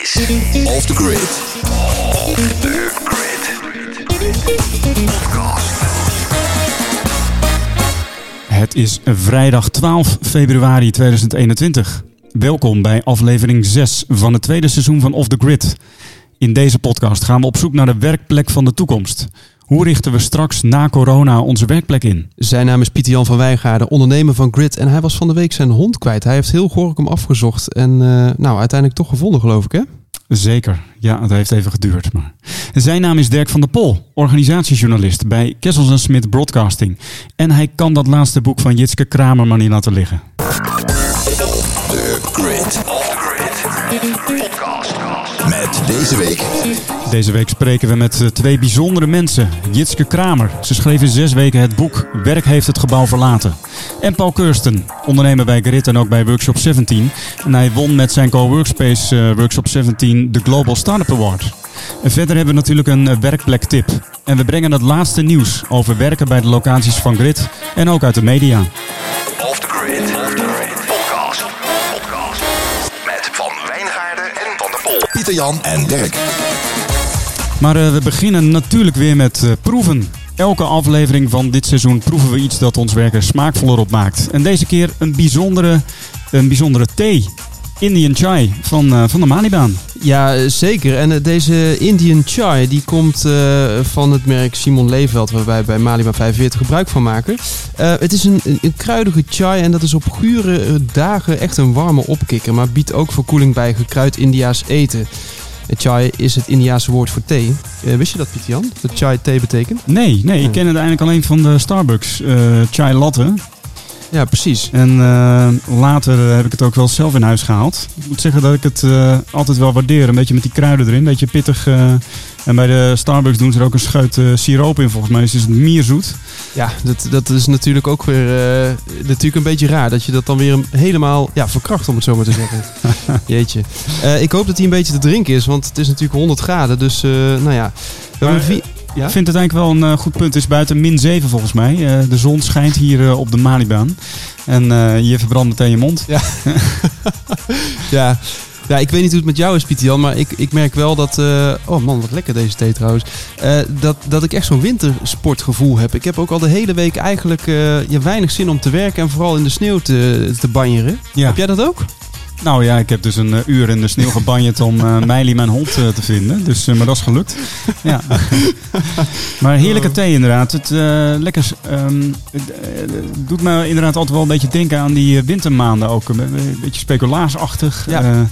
Off the Grid. Off the Grid. Het is vrijdag 12 februari 2021. Welkom bij aflevering 6 van het tweede seizoen van Off the Grid. In deze podcast gaan we op zoek naar de werkplek van de toekomst. Hoe richten we straks na corona onze werkplek in? Zijn naam is Pieter-Jan van Wijngaarden, ondernemer van Grid. En hij was van de week zijn hond kwijt. Hij heeft heel Gorkum afgezocht en eh, nou, uiteindelijk toch gevonden, geloof ik, hè? Zeker, ja, het heeft even geduurd. Maar... Zijn naam is Dirk van der Pol, organisatiejournalist bij Kessels Smit Broadcasting. En hij kan dat laatste boek van Jitske Kramer maar niet laten liggen. The Grid. The Grid. Podcast. Met deze week Deze week spreken we met eh, twee bijzondere mensen. Jitske Kramer, ze schreef in zes weken het boek Werk heeft het gebouw verlaten. En Paul Kirsten, ondernemer bij Grid en ook bij Workshop 17. En hij won met zijn co-workspace eh, Workshop 17 de Global Startup Award. En verder hebben we natuurlijk een eh, werkplektip. En we brengen het laatste nieuws over werken bij de locaties van Grid en ook uit de media. Off the Grid. Jan en Dirk. Maar eh, we beginnen natuurlijk weer met eh, proeven. Elke aflevering van dit seizoen proeven we iets dat ons werken smaakvoller op maakt. En deze keer een bijzondere, een bijzondere thee. Indian Chai van, eh, van de Malibaan. Ja, zeker. En eh, deze Indian Chai die komt eh, van het merk Simon Leeveld, waar wij bij Maliba 45 gebruik van maken. Het is een, een, kruidige chai en dat is op gure dagen echt een warme opkikker, maar biedt ook verkoeling bij gekruid Indiaas eten. Chai is het Indiaanse woord voor thee. Wist je dat, Pieter Jan? Dat chai thee betekent? Nee, nee, ik ken het eigenlijk alleen van de Starbucks Chai Latte. Ja, precies. En eh, later heb ik het ook wel zelf in huis gehaald. Ik moet zeggen dat ik het eh, altijd wel waardeer. Een beetje met die kruiden erin, een beetje pittig. eh. en bij de Starbucks doen ze er ook een scheut eh, siroop in volgens mij. Is het mierzoet. Ja, dat, dat is natuurlijk ook weer eh, natuurlijk een beetje raar dat je dat dan weer helemaal ja, verkracht, om het zo maar te zeggen. Jeetje. Eh, ik hoop dat hij een beetje te drinken is, want het is natuurlijk 100 graden. Dus eh, nou ja. We Maar, hebben vi- ja? Ik vind het eigenlijk wel een eh, goed punt. Het is buiten min 7 volgens mij. Eh, de zon schijnt hier eh, op de Malibaan. En je verbrandt meteen je mond. ja. Ja, ik weet niet hoe het met jou is, Pieter Jan, maar ik, ik merk wel dat... oh man, wat lekker deze thee trouwens. Dat, dat ik echt zo'n wintersportgevoel heb. Ik heb ook al de hele week eigenlijk ja, weinig zin om te werken en vooral in de sneeuw te, te banjeren. Ja. Heb jij dat ook? Nou ja, ik heb dus een eh, uur in de sneeuw gebanjerd om eh Meili, mijn hond, eh, te vinden. Dus, maar dat is gelukt. Ja. maar heerlijke thee inderdaad. Het, eh, lekker, ehm, het, eh, doet me inderdaad altijd wel een beetje denken aan die wintermaanden ook. Een be- beetje speculaasachtig. Ja.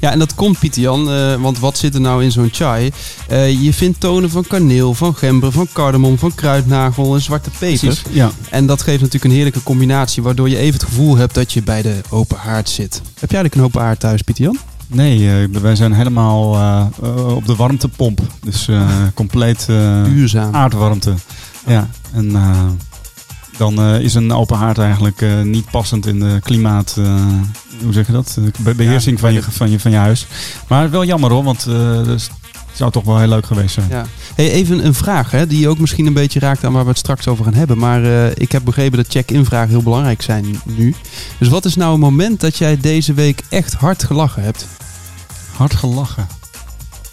Ja, en dat komt Pieter Jan, eh, want wat zit er nou in zo'n chai? Eh, je vindt tonen van kaneel, van gember, van cardamom, van kruidnagel en zwarte peper. precies. Ja. En dat geeft natuurlijk een heerlijke combinatie, waardoor je even het gevoel hebt dat je bij de open haard zit. Heb jij eigenlijk een open haard thuis, Pieter Jan? Nee, eh, wij zijn helemaal op de warmtepomp. Dus compleet Duurzaam. aardwarmte. Ja, en dan is een open haard eigenlijk niet passend in de klimaat. Hoe zeg je dat? Be- beheersing Ja, van, je, van, je, van je huis. Maar wel jammer hoor, want eh dus, het zou toch wel heel leuk geweest zijn. Ja. Hey, even een vraag, hè, die ook misschien een beetje raakt aan waar we het straks over gaan hebben. Maar eh, ik heb begrepen dat check-in-vragen heel belangrijk zijn nu. Dus wat is nou een moment dat jij deze week echt hard gelachen hebt? Hard gelachen.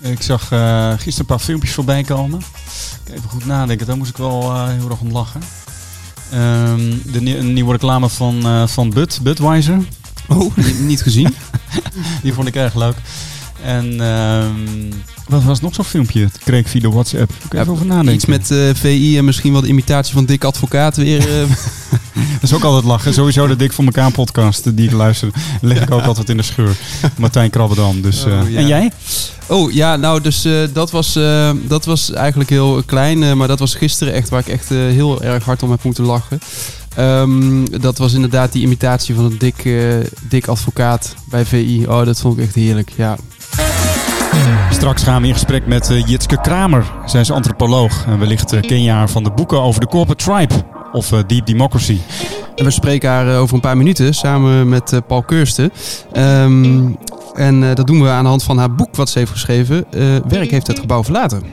Ik zag eh, gisteren een paar filmpjes voorbij komen. Even goed nadenken, daar moest ik wel heel erg om lachen. Ehm, de een nieuwe reclame van, eh, van Bud, Budweiser. Oh, niet gezien. Die vond ik erg leuk. En ehm, wat was nog zo'n filmpje? Dat kreeg ik via de WhatsApp. Ik even over nadenken. Iets met eh, VI en misschien wel de imitatie van Dick Advocaat weer. eh, Dat is ook altijd lachen. Sowieso de Dik voor elkaar podcast eh, die ik luister. leg ik ook altijd in de scheur. Martijn Krabbedam. Dus, eh, Oh, ja. En jij? Oh ja, nou, dus eh, dat, was, eh, dat was eigenlijk heel klein. maar dat was gisteren echt waar ik echt heel erg hard om heb moeten lachen. Ehm, dat was inderdaad die imitatie van een dik, eh, dik advocaat bij VI. Oh, dat vond ik echt heerlijk. Ja. Straks gaan we in gesprek met eh, Jitske Kramer. Zij is antropoloog. En wellicht eh, ken je haar van de boeken over de Corporate Tribe. Of Deep Democracy. En we spreken haar over een paar minuten samen met Paul Keursten. Ehm, en dat doen we aan de hand van haar boek wat ze heeft geschreven. Werk heeft het gebouw verlaten.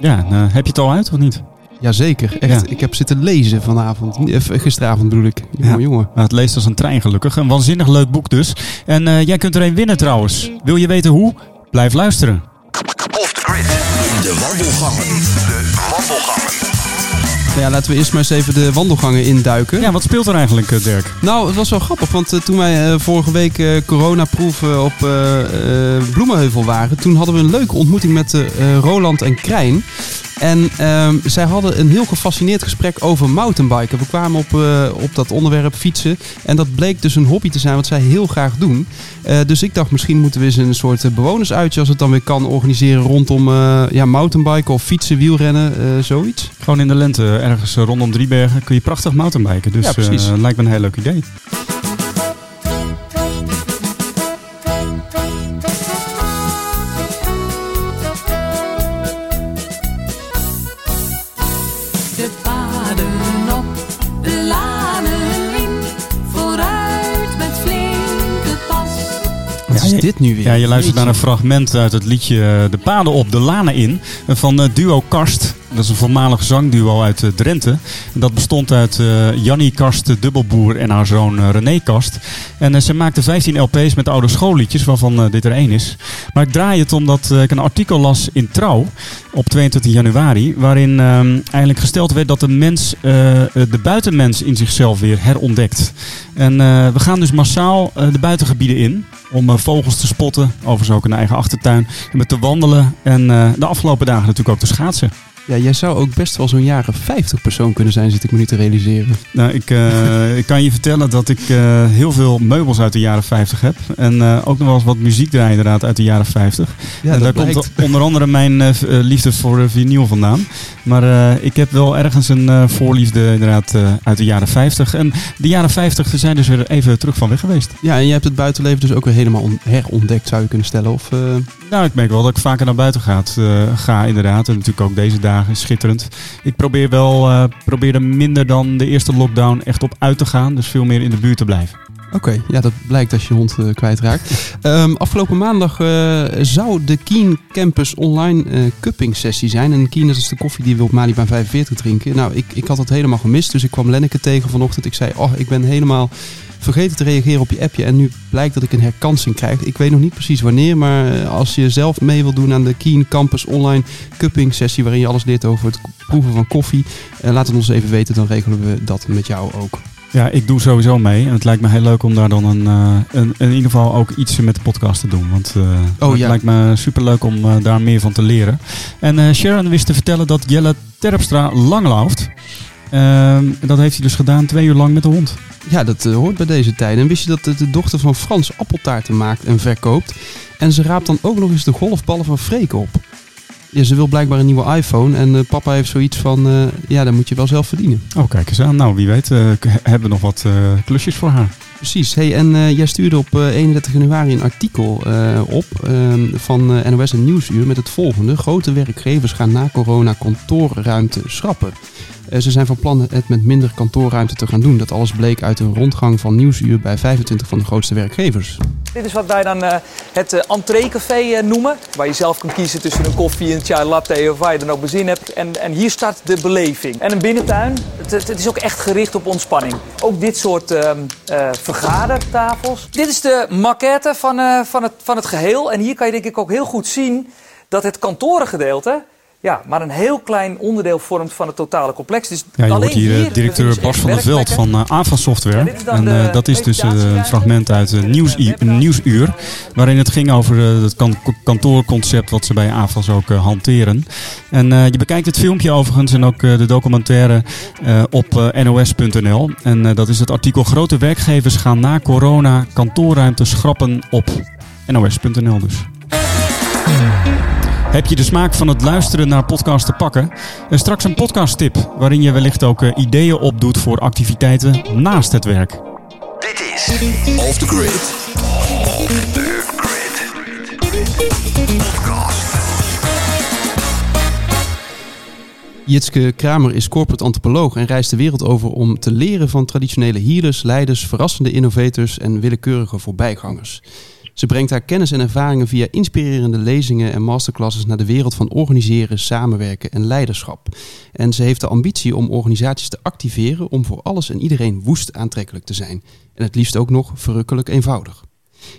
Ja, heb je het al uit of niet? Jazeker, echt. Ja. Ik heb zitten lezen vanavond. Gisteravond bedoel ik. Jongen, Ja. jongen. Nou, het leest als een trein gelukkig. Een waanzinnig leuk boek dus. En eh, jij kunt er een winnen trouwens. Wil je weten hoe? Blijf luisteren. Off the grid. De wandelgangen. De wandelgangen. Nou ja, laten we eerst maar eens even de wandelgangen induiken. Ja, wat speelt er eigenlijk, eh, Dirk? Nou, het was wel grappig, want eh, toen wij vorige week coronaproeven op eh, eh, Bloemenheuvel waren, toen hadden we een leuke ontmoeting met eh, Roland en Krijn. En ehm, zij hadden een heel gefascineerd gesprek over mountainbiken. We kwamen op, eh, op dat onderwerp fietsen. En dat bleek dus een hobby te zijn wat zij heel graag doen. Eh, dus ik dacht, misschien moeten we eens een soort eh, bewonersuitje, als het dan weer kan, organiseren rondom ja, mountainbiken of fietsen, wielrennen, zoiets. Gewoon in de lente, ergens rondom Driebergen, kun je prachtig mountainbiken. Dus Ja, precies. lijkt me een heel leuk idee. Nu weer? Ja, je luistert naar een fragment uit het liedje eh, De Paden op de Lanen in van eh, duo Karst. Dat is een voormalig zangduo uit eh, Drenthe. En dat bestond uit eh Jannie Karst, de dubbelboer, en haar zoon eh, René Karst. En ze maakte 15 LP's met oude schoolliedjes, waarvan dit er één is. Maar ik draai het omdat ik een artikel las in Trouw op 22 januari. Waarin ehm, eigenlijk gesteld werd dat de mens, de buitenmens in zichzelf weer herontdekt. En we gaan dus massaal de buitengebieden in. Om vogels te spotten, overigens ook in de eigen achtertuin. En met te wandelen en de afgelopen dagen natuurlijk ook te schaatsen. Ja, jij zou ook best wel zo'n jaren 50 persoon kunnen zijn, zit ik me nu te realiseren. Nou, ik, eh, ik kan je vertellen dat ik eh, heel veel meubels uit de jaren 50 heb. En eh, ook nog wel eens wat muziek draai inderdaad uit de jaren 50. Ja, en daar komt onder andere mijn liefde voor vinyl vandaan. Maar ik heb wel ergens een voorliefde inderdaad uit de jaren 50. En de jaren 50 zijn dus weer even terug van weg geweest. Ja, en je hebt het buitenleven dus ook weer helemaal on- herontdekt, zou je kunnen stellen. Of, Nou, ik merk wel dat ik vaker naar buiten gaat, ga, inderdaad. En natuurlijk ook deze dagen, schitterend. Ik probeer wel, eh probeer er minder dan de eerste lockdown echt op uit te gaan. Dus veel meer in de buurt te blijven. Oké, ja, dat blijkt als je hond eh, kwijtraakt. Ehm, afgelopen maandag eh, zou de Keen Campus online eh cupping sessie zijn. En Keen dat is de koffie die we op Malibaan 45 drinken. Nou, ik, ik had dat helemaal gemist. Dus ik kwam Lenneke tegen vanochtend. Ik zei, oh, ik ben helemaal vergeten te reageren op je appje. En nu blijkt dat ik een herkansing krijg. Ik weet nog niet precies wanneer. Maar eh, als je zelf mee wil doen aan de Keen Campus online cupping sessie... waarin je alles leert over het proeven van koffie... eh, laat het ons even weten, dan regelen we dat met jou ook. Ja, ik doe sowieso mee. En het lijkt me heel leuk om daar dan een, eh, een, in ieder geval ook iets met de podcast te doen. Want Oh, het ja. lijkt me superleuk om eh, daar meer van te leren. En Sharon wist te vertellen dat Jelle Terpstra langlauft. Ehm, dat heeft hij dus gedaan twee uur lang met de hond. Ja, dat eh, hoort bij deze tijden. En wist je dat de, de dochter van Frans appeltaarten maakt en verkoopt? En ze raapt dan ook nog eens de golfballen van Freek op. Ja, ze wil blijkbaar een nieuwe iPhone. En eh, papa heeft zoiets van, eh, ja, dat moet je wel zelf verdienen. Oh, kijk eens aan. Nou, wie weet eh, hebben we nog wat eh, klusjes voor haar. Precies. Hey, en eh, jij stuurde op eh, 31 januari een artikel eh, op ehm, van eh, NOS en Nieuwsuur met het volgende. Grote werkgevers gaan na corona kantoorruimte schrappen. Eh, ze zijn van plan het met minder kantoorruimte te gaan doen. Dat alles bleek uit een rondgang van Nieuwsuur bij 25 van de grootste werkgevers. Dit is wat wij dan eh, het uh, entreecafé eh, noemen. Waar je zelf kan kiezen tussen een koffie, een chai latte of waar je dan ook bezin hebt. En, en hier start de beleving. En een binnentuin, het, het- is ook echt gericht op ontspanning. Ook dit soort ehm, eh, vergadertafels. Dit is de maquette van, van, het, van het geheel. En hier kan je denk ik ook heel goed zien dat het kantorengedeelte... Ja, maar een heel klein onderdeel vormt van het totale complex. Dus Ja, je alleen hoort hier eh, hier directeur dus Bas van der Veld van uh, AVA Software. Ja, en eh, dat is dus eh, een fragment uit een nieuwsuur. Waarin het ging over eh, het kan- kantoorconcept wat ze bij AVA's ook eh, hanteren. En eh, je bekijkt het filmpje overigens en ook eh, de documentaire eh, op eh, nos.nl. En eh, dat is het artikel Grote werkgevers gaan na corona kantoorruimte schrappen op nos.nl dus. Heb je de smaak van het luisteren naar podcasts te pakken? En straks een podcasttip waarin je wellicht ook eh, ideeën opdoet voor activiteiten naast het werk. Dit is Off the Grid. Off the Grid. Podcast. Jitske Kramer is corporate antropoloog en reist de wereld over om te leren van traditionele healers, leiders, verrassende innovators en willekeurige voorbijgangers. Ze brengt haar kennis en ervaringen via inspirerende lezingen en masterclasses naar de wereld van organiseren, samenwerken en leiderschap. En ze heeft de ambitie om organisaties te activeren om voor alles en iedereen woest aantrekkelijk te zijn. En het liefst ook nog verrukkelijk eenvoudig.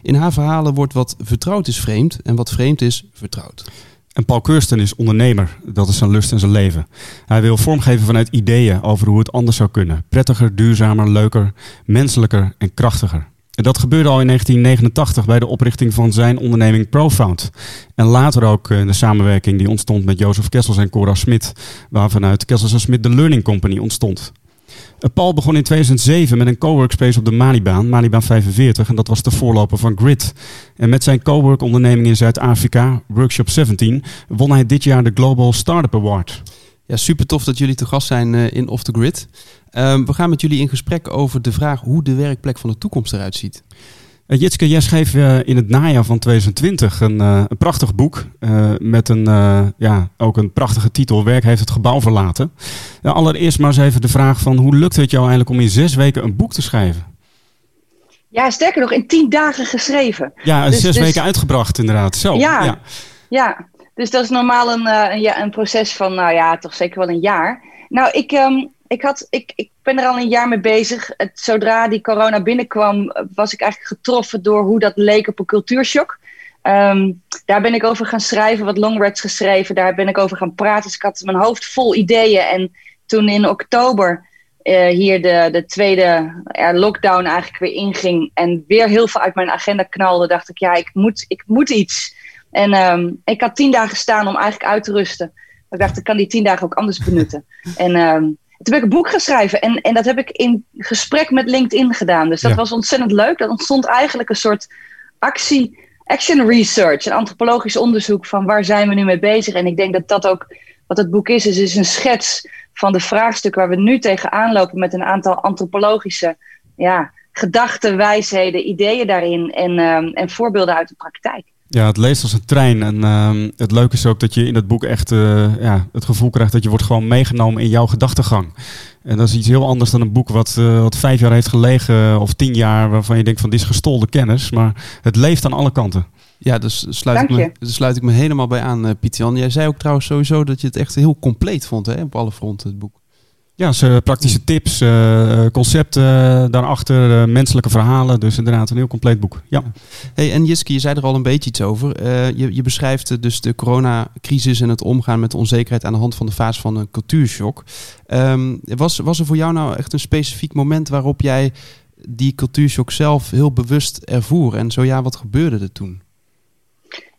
In haar verhalen wordt wat vertrouwd is vreemd en wat vreemd is vertrouwd. En Paul Kirsten is ondernemer. Dat is zijn lust en zijn leven. Hij wil vormgeven vanuit ideeën over hoe het anders zou kunnen. Prettiger, duurzamer, leuker, menselijker en krachtiger. En dat gebeurde al in 1989 bij de oprichting van zijn onderneming Profound. En later ook eh, de samenwerking die ontstond met Jozef Kessels en Cora Smit, waarvanuit Kessels en Smit de Learning Company ontstond. Eh, Paul begon in 2007 met een coworkspace op de Malibaan, Malibaan 45, en dat was de voorloper van Grid. En met zijn cowork onderneming in Zuid-Afrika, Workshop 17, won hij dit jaar de Global Startup Award. Ja, super tof dat jullie te gast zijn uh, in Off the Grid. Um, we gaan met jullie in gesprek over de vraag hoe de werkplek van de toekomst eruit ziet. Uh, Jitske, jij schreef uh, in het najaar van 2020 een, een prachtig boek met een, ja, ook een prachtige titel. Werk heeft het gebouw verlaten. allereerst maar eens even de vraag van hoe lukt het jou eigenlijk om in zes weken een boek te schrijven? Ja, sterker nog, in tien dagen geschreven. Ja, dus, zes dus... weken uitgebracht inderdaad. Zo, ja, ja. ja. Dus dat is normaal een, een, ja, een proces van, nou ja, toch zeker wel een jaar. Nou, ik, um, ik, had, ik, ik ben er al een jaar mee bezig. Het, zodra die corona binnenkwam, was ik eigenlijk getroffen door hoe dat leek op een cultuurshock. Um, daar ben ik over gaan schrijven, wat longreads geschreven. Daar ben ik over gaan praten. Dus ik had mijn hoofd vol ideeën. En toen in oktober uh, hier de, de tweede lockdown eigenlijk weer inging. En weer heel veel uit mijn agenda knalde, dacht ik, ja, ik moet, ik moet iets. En um, ik had tien dagen staan om eigenlijk uit te rusten. Ik dacht, ik kan die tien dagen ook anders benutten. En um, toen ben ik een boek gaan schrijven. En, en dat heb ik in gesprek met LinkedIn gedaan. Dus dat was ontzettend leuk. Dat ontstond eigenlijk een soort actie, action research. Een antropologisch onderzoek van waar zijn we nu mee bezig. En ik denk dat dat ook wat het boek is. Is, is een schets van de vraagstukken waar we nu tegenaan lopen. Met een aantal antropologische ja, gedachten, wijsheden, ideeën daarin. En, um, en voorbeelden uit de praktijk. Ja, het leest als een trein. En uh, het leuke is ook dat je in het boek echt uh, ja, het gevoel krijgt dat je wordt gewoon meegenomen in jouw gedachtegang. En dat is iets heel anders dan een boek wat, uh, wat vijf jaar heeft gelegen of tien jaar, waarvan je denkt van dit is gestolde kennis. Maar het leeft aan alle kanten. Ja, dus sluit, ik me, dus sluit ik me helemaal bij aan, uh, Pieter Jij zei ook trouwens sowieso dat je het echt heel compleet vond hè, op alle fronten, het boek. Ja, ze praktische tips, uh, concepten daarachter, uh, menselijke verhalen. Dus inderdaad een heel compleet boek. Ja. Hey, en Jiske, je zei er al een beetje iets over. Je, je beschrijft dus de coronacrisis en het omgaan met onzekerheid aan de hand van de fase van een cultuurshock. Um, was, was er voor jou nou echt een specifiek moment waarop jij die cultuurshock zelf heel bewust ervoer? En zo ja, wat gebeurde er toen?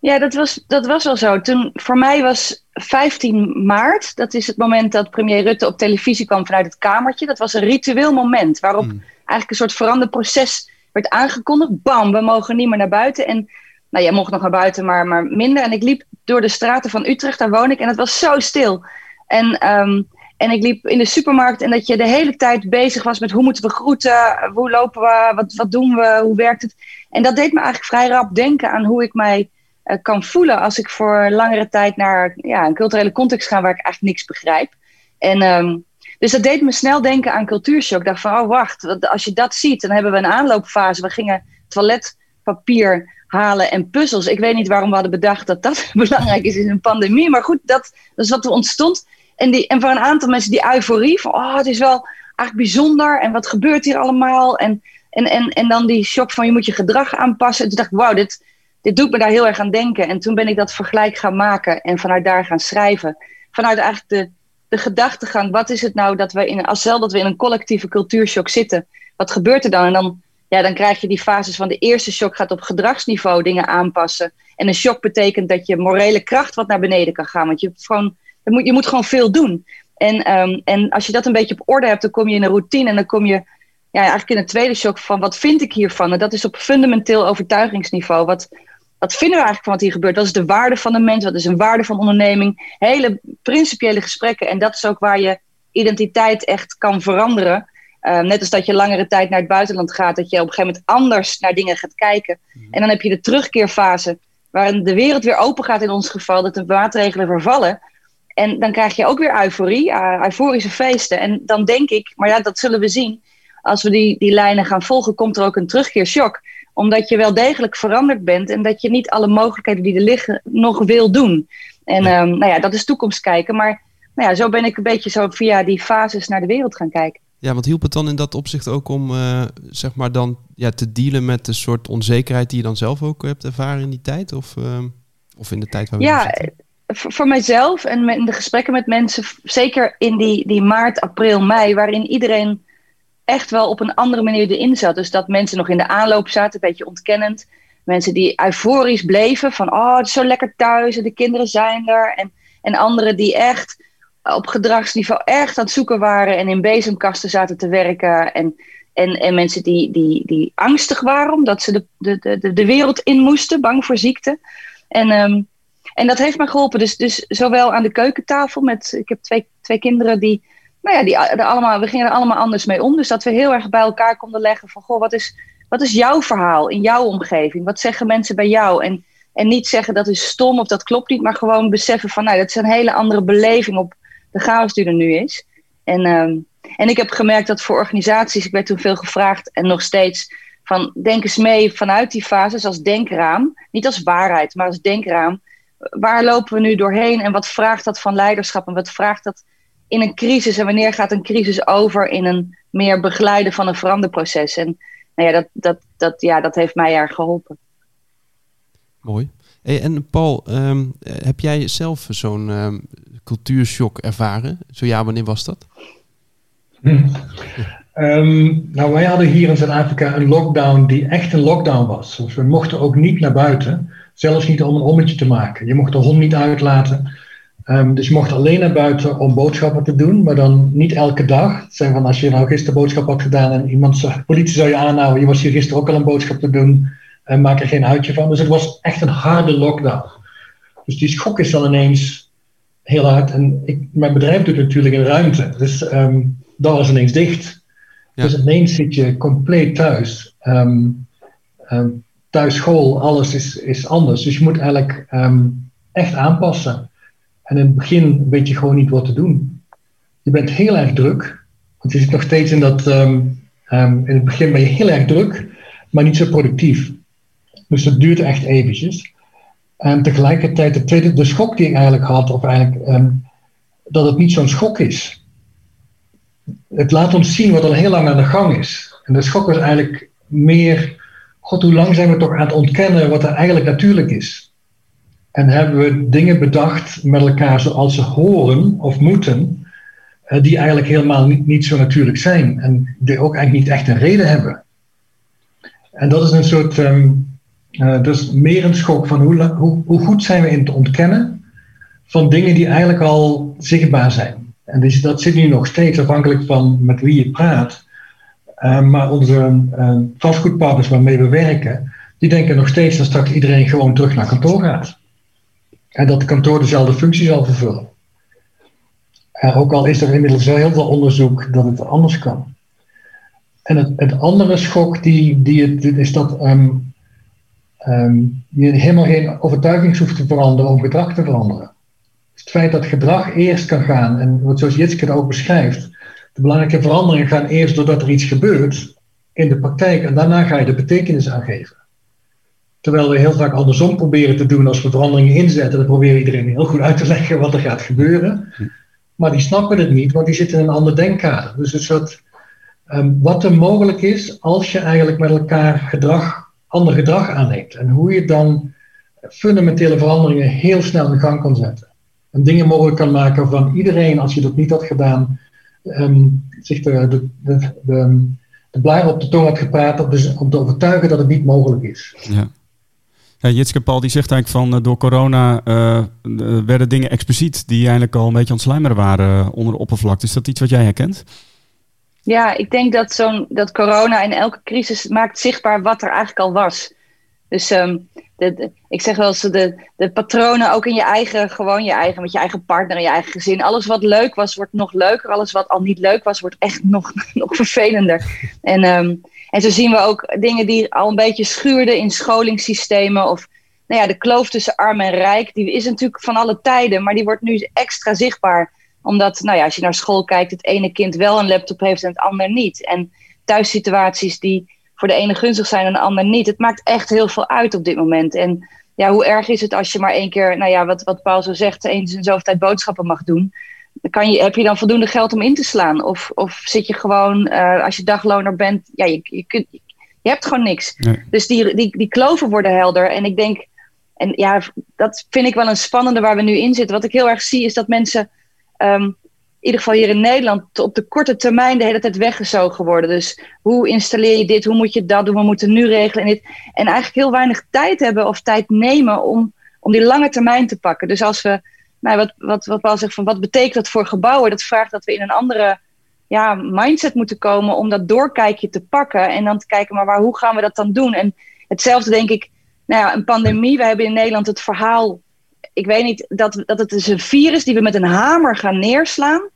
Ja, dat was, dat was wel zo. Toen, voor mij was 15 maart, dat is het moment dat premier Rutte op televisie kwam vanuit het Kamertje. Dat was een ritueel moment waarop mm. eigenlijk een soort veranderproces werd aangekondigd. Bam, we mogen niet meer naar buiten. En nou, jij mocht nog naar buiten, maar, maar minder. En ik liep door de straten van Utrecht, daar woon ik, en het was zo stil. En, um, en ik liep in de supermarkt en dat je de hele tijd bezig was met hoe moeten we groeten, hoe lopen we, wat, wat doen we, hoe werkt het. En dat deed me eigenlijk vrij rap denken aan hoe ik mij kan voelen als ik voor langere tijd naar ja, een culturele context ga waar ik eigenlijk niks begrijp. En um, dus dat deed me snel denken aan cultuurshock. Ik dacht van, oh wacht, als je dat ziet, dan hebben we een aanloopfase. We gingen toiletpapier halen en puzzels. Ik weet niet waarom we hadden bedacht dat dat belangrijk is in een pandemie. Maar goed, dat, dat is wat er ontstond. En, die, en voor een aantal mensen die euforie van, oh, het is wel eigenlijk bijzonder. En wat gebeurt hier allemaal? En, en, en, en dan die shock van, je moet je gedrag aanpassen. En toen dacht ik, wauw, dit, dit doet me daar heel erg aan denken. En toen ben ik dat vergelijk gaan maken en vanuit daar gaan schrijven. Vanuit eigenlijk de, de gedachtegang, wat is het nou dat we in, als stel dat we in een collectieve cultuurshock zitten, wat gebeurt er dan? En dan, ja, dan krijg je die fases van de eerste shock gaat op gedragsniveau dingen aanpassen. En een shock betekent dat je morele kracht wat naar beneden kan gaan. Want je, gewoon, je, moet, je moet gewoon veel doen. En, um, en als je dat een beetje op orde hebt, dan kom je in een routine en dan kom je ja, eigenlijk in een tweede shock van wat vind ik hiervan? En dat is op fundamenteel overtuigingsniveau. Wat, wat vinden we eigenlijk van wat hier gebeurt? Wat is de waarde van de mens? Wat is een waarde van onderneming? Hele principiële gesprekken. En dat is ook waar je identiteit echt kan veranderen. Uh, net als dat je langere tijd naar het buitenland gaat, dat je op een gegeven moment anders naar dingen gaat kijken. Mhm. En dan heb je de terugkeerfase, waarin de wereld weer open gaat in ons geval, dat de maatregelen vervallen. En dan krijg je ook weer euforie, uh, euforische feesten. En dan denk ik, maar ja, dat zullen we zien. Als we die, die lijnen gaan volgen, komt er ook een terugkeershock omdat je wel degelijk veranderd bent en dat je niet alle mogelijkheden die er liggen nog wil doen. En um, nou ja, dat is toekomst kijken. Maar nou ja, zo ben ik een beetje zo via die fases naar de wereld gaan kijken. Ja, want hielp het dan in dat opzicht ook om uh, zeg maar dan ja, te dealen met de soort onzekerheid die je dan zelf ook hebt ervaren in die tijd? Of, uh, of in de tijd waar we Ja, voor mijzelf en in de gesprekken met mensen, zeker in die, die maart, april, mei, waarin iedereen echt wel op een andere manier erin zat. Dus dat mensen nog in de aanloop zaten, een beetje ontkennend. Mensen die euforisch bleven van, oh, het is zo lekker thuis en de kinderen zijn er. En, en anderen die echt op gedragsniveau echt aan het zoeken waren en in bezemkasten zaten te werken. En, en, en mensen die, die, die angstig waren omdat ze de, de, de, de wereld in moesten, bang voor ziekte. En, um, en dat heeft mij geholpen. Dus, dus zowel aan de keukentafel met, ik heb twee, twee kinderen die, nou ja, die, allemaal, we gingen er allemaal anders mee om. Dus dat we heel erg bij elkaar konden leggen van, goh, wat is, wat is jouw verhaal in jouw omgeving? Wat zeggen mensen bij jou? En, en niet zeggen dat is stom of dat klopt niet, maar gewoon beseffen van, nou, dat is een hele andere beleving op de chaos die er nu is. En, um, en ik heb gemerkt dat voor organisaties, ik werd toen veel gevraagd en nog steeds, van denk eens mee vanuit die fases als denkraam. Niet als waarheid, maar als denkraam. Waar lopen we nu doorheen en wat vraagt dat van leiderschap en wat vraagt dat in een crisis en wanneer gaat een crisis over in een meer begeleiden van een veranderproces? En nou ja, dat, dat, dat, ja, dat heeft mij erg geholpen. Mooi. Hey, en Paul, um, heb jij zelf zo'n um, cultuurshock ervaren? Zo ja, wanneer was dat? Hm. Um, nou, wij hadden hier in Zuid-Afrika een lockdown die echt een lockdown was. Dus we mochten ook niet naar buiten, zelfs niet om een ommetje te maken. Je mocht de hond niet uitlaten. Um, dus je mocht alleen naar buiten om boodschappen te doen, maar dan niet elke dag. Het zijn van als je nou gisteren boodschap had gedaan en iemand, de politie zou je aanhouden, je was hier gisteren ook al een boodschap te doen, en maak er geen uitje van. Dus het was echt een harde lockdown. Dus die schok is dan ineens heel hard. En ik, mijn bedrijf doet natuurlijk in ruimte, dus um, dat was ineens dicht. Ja. Dus ineens zit je compleet thuis. Um, um, thuis school, alles is, is anders. Dus je moet eigenlijk echt aanpassen. En in het begin weet je gewoon niet wat te doen. Je bent heel erg druk. Want je zit nog steeds in dat. Um, um, in het begin ben je heel erg druk, maar niet zo productief. Dus dat duurt echt eventjes. En tegelijkertijd, de tweede, de schok die ik eigenlijk had, of eigenlijk um, dat het niet zo'n schok is. Het laat ons zien wat al heel lang aan de gang is. En de schok was eigenlijk meer, god, hoe lang zijn we toch aan het ontkennen wat er eigenlijk natuurlijk is. En hebben we dingen bedacht met elkaar zoals ze horen of moeten, uh, die eigenlijk helemaal niet, niet, zo natuurlijk zijn. En die ook eigenlijk niet echt een reden hebben. En dat is een soort, um, uh, dus meer een schok van hoe, hoe, goed zijn we in het ontkennen van dingen die eigenlijk al zichtbaar zijn. En dus dat zit nu nog steeds afhankelijk van met wie je praat. Uh, maar onze vastgoedpartners waarmee we werken, die denken nog steeds dat straks iedereen gewoon terug naar kantoor gaat. En dat het kantoor dezelfde functie zal vervullen. En ook al is er inmiddels wel heel veel onderzoek dat het anders kan. En het, het andere schok die, die is dat um, um, je helemaal geen overtuiging hoeft te veranderen om gedrag te veranderen. Het feit dat gedrag eerst kan gaan, en wat zoals Jitske het ook beschrijft, de belangrijke veranderingen gaan eerst doordat er iets gebeurt in de praktijk en daarna ga je de betekenis aangeven. Terwijl we heel vaak andersom proberen te doen als we veranderingen inzetten. Dan proberen iedereen heel goed uit te leggen wat er gaat gebeuren. Maar die snappen het niet, want die zitten in een ander denkkader. Dus een soort, um, wat er mogelijk is als je eigenlijk met elkaar gedrag, ander gedrag aanneemt. En hoe je dan fundamentele veranderingen heel snel in gang kan zetten. En dingen mogelijk kan maken van iedereen, als je dat niet had gedaan, um, zich de, de, de, de, de blaar op de tong had gepraat om, om te overtuigen dat het niet mogelijk is. Ja. Ja, Jitske Paul die zegt eigenlijk van uh, door corona uh, werden dingen expliciet die eigenlijk al een beetje aan het waren onder de oppervlakte. Is dat iets wat jij herkent? Ja, ik denk dat zo'n dat corona in elke crisis maakt zichtbaar wat er eigenlijk al was. Dus um, de, ik zeg wel eens de, de patronen ook in je eigen, gewoon je eigen, met je eigen partner en je eigen gezin. Alles wat leuk was, wordt nog leuker. Alles wat al niet leuk was, wordt echt nog, nog vervelender. En um, en zo zien we ook dingen die al een beetje schuurden in scholingssystemen. Of nou ja, de kloof tussen arm en rijk, die is natuurlijk van alle tijden, maar die wordt nu extra zichtbaar. Omdat, nou ja, als je naar school kijkt, het ene kind wel een laptop heeft en het ander niet. En thuissituaties die voor de ene gunstig zijn en de ander niet. Het maakt echt heel veel uit op dit moment. En ja, hoe erg is het als je maar één keer, nou ja, wat, wat Paul zo zegt, eens in zoveel tijd boodschappen mag doen. Kan je, heb je dan voldoende geld om in te slaan? Of, of zit je gewoon, eh, als je dagloner bent, ja, je, je, kunt, je hebt gewoon niks. Dus die, die, die kloven worden helder. En ik denk, en ja, dat vind ik wel een spannende waar we nu in zitten. Wat ik heel erg zie is dat mensen, ehm, in ieder geval hier in Nederland, op de korte termijn de hele tijd weggezogen worden. Dus hoe installeer je dit? Hoe moet je dat doen? We moeten nu regelen. En, dit. en eigenlijk heel weinig tijd hebben of tijd nemen om, om die lange termijn te pakken. Dus als we nou, wat, wat, wat Paul zegt van wat betekent dat voor gebouwen? Dat vraagt dat we in een andere ja, mindset moeten komen om dat doorkijkje te pakken. En dan te kijken, maar waar, hoe gaan we dat dan doen? En hetzelfde denk ik, nou ja, een pandemie. We hebben in Nederland het verhaal, ik weet niet, dat, dat het is een virus die we met een hamer gaan neerslaan.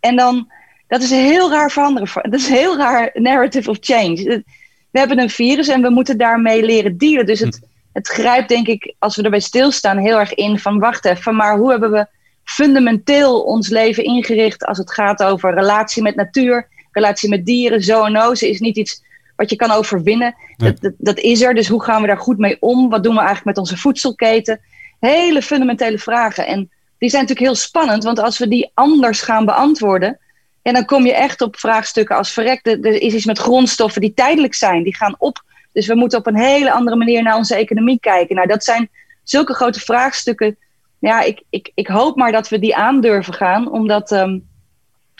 En dan, dat is een heel raar veranderen. Dat is een heel raar narrative of change. We hebben een virus en we moeten daarmee leren dealen. Dus het, het grijpt denk ik, als we erbij stilstaan, heel erg in van wacht even, maar hoe hebben we fundamenteel ons leven ingericht als het gaat over relatie met natuur, relatie met dieren. Zoonose is niet iets wat je kan overwinnen. Dat, dat, is er, dus hoe gaan we daar goed mee om? Wat doen we eigenlijk met onze voedselketen? Hele fundamentele vragen. En die zijn natuurlijk heel spannend, want als we die anders gaan beantwoorden, en dan kom je echt op vraagstukken als verrek. Er is iets met grondstoffen die tijdelijk zijn, die gaan op dus we moeten op een hele andere manier naar onze economie kijken. Nou, dat zijn zulke grote vraagstukken. Ja, ik, ik, ik hoop maar dat we die aandurven gaan, omdat. Um,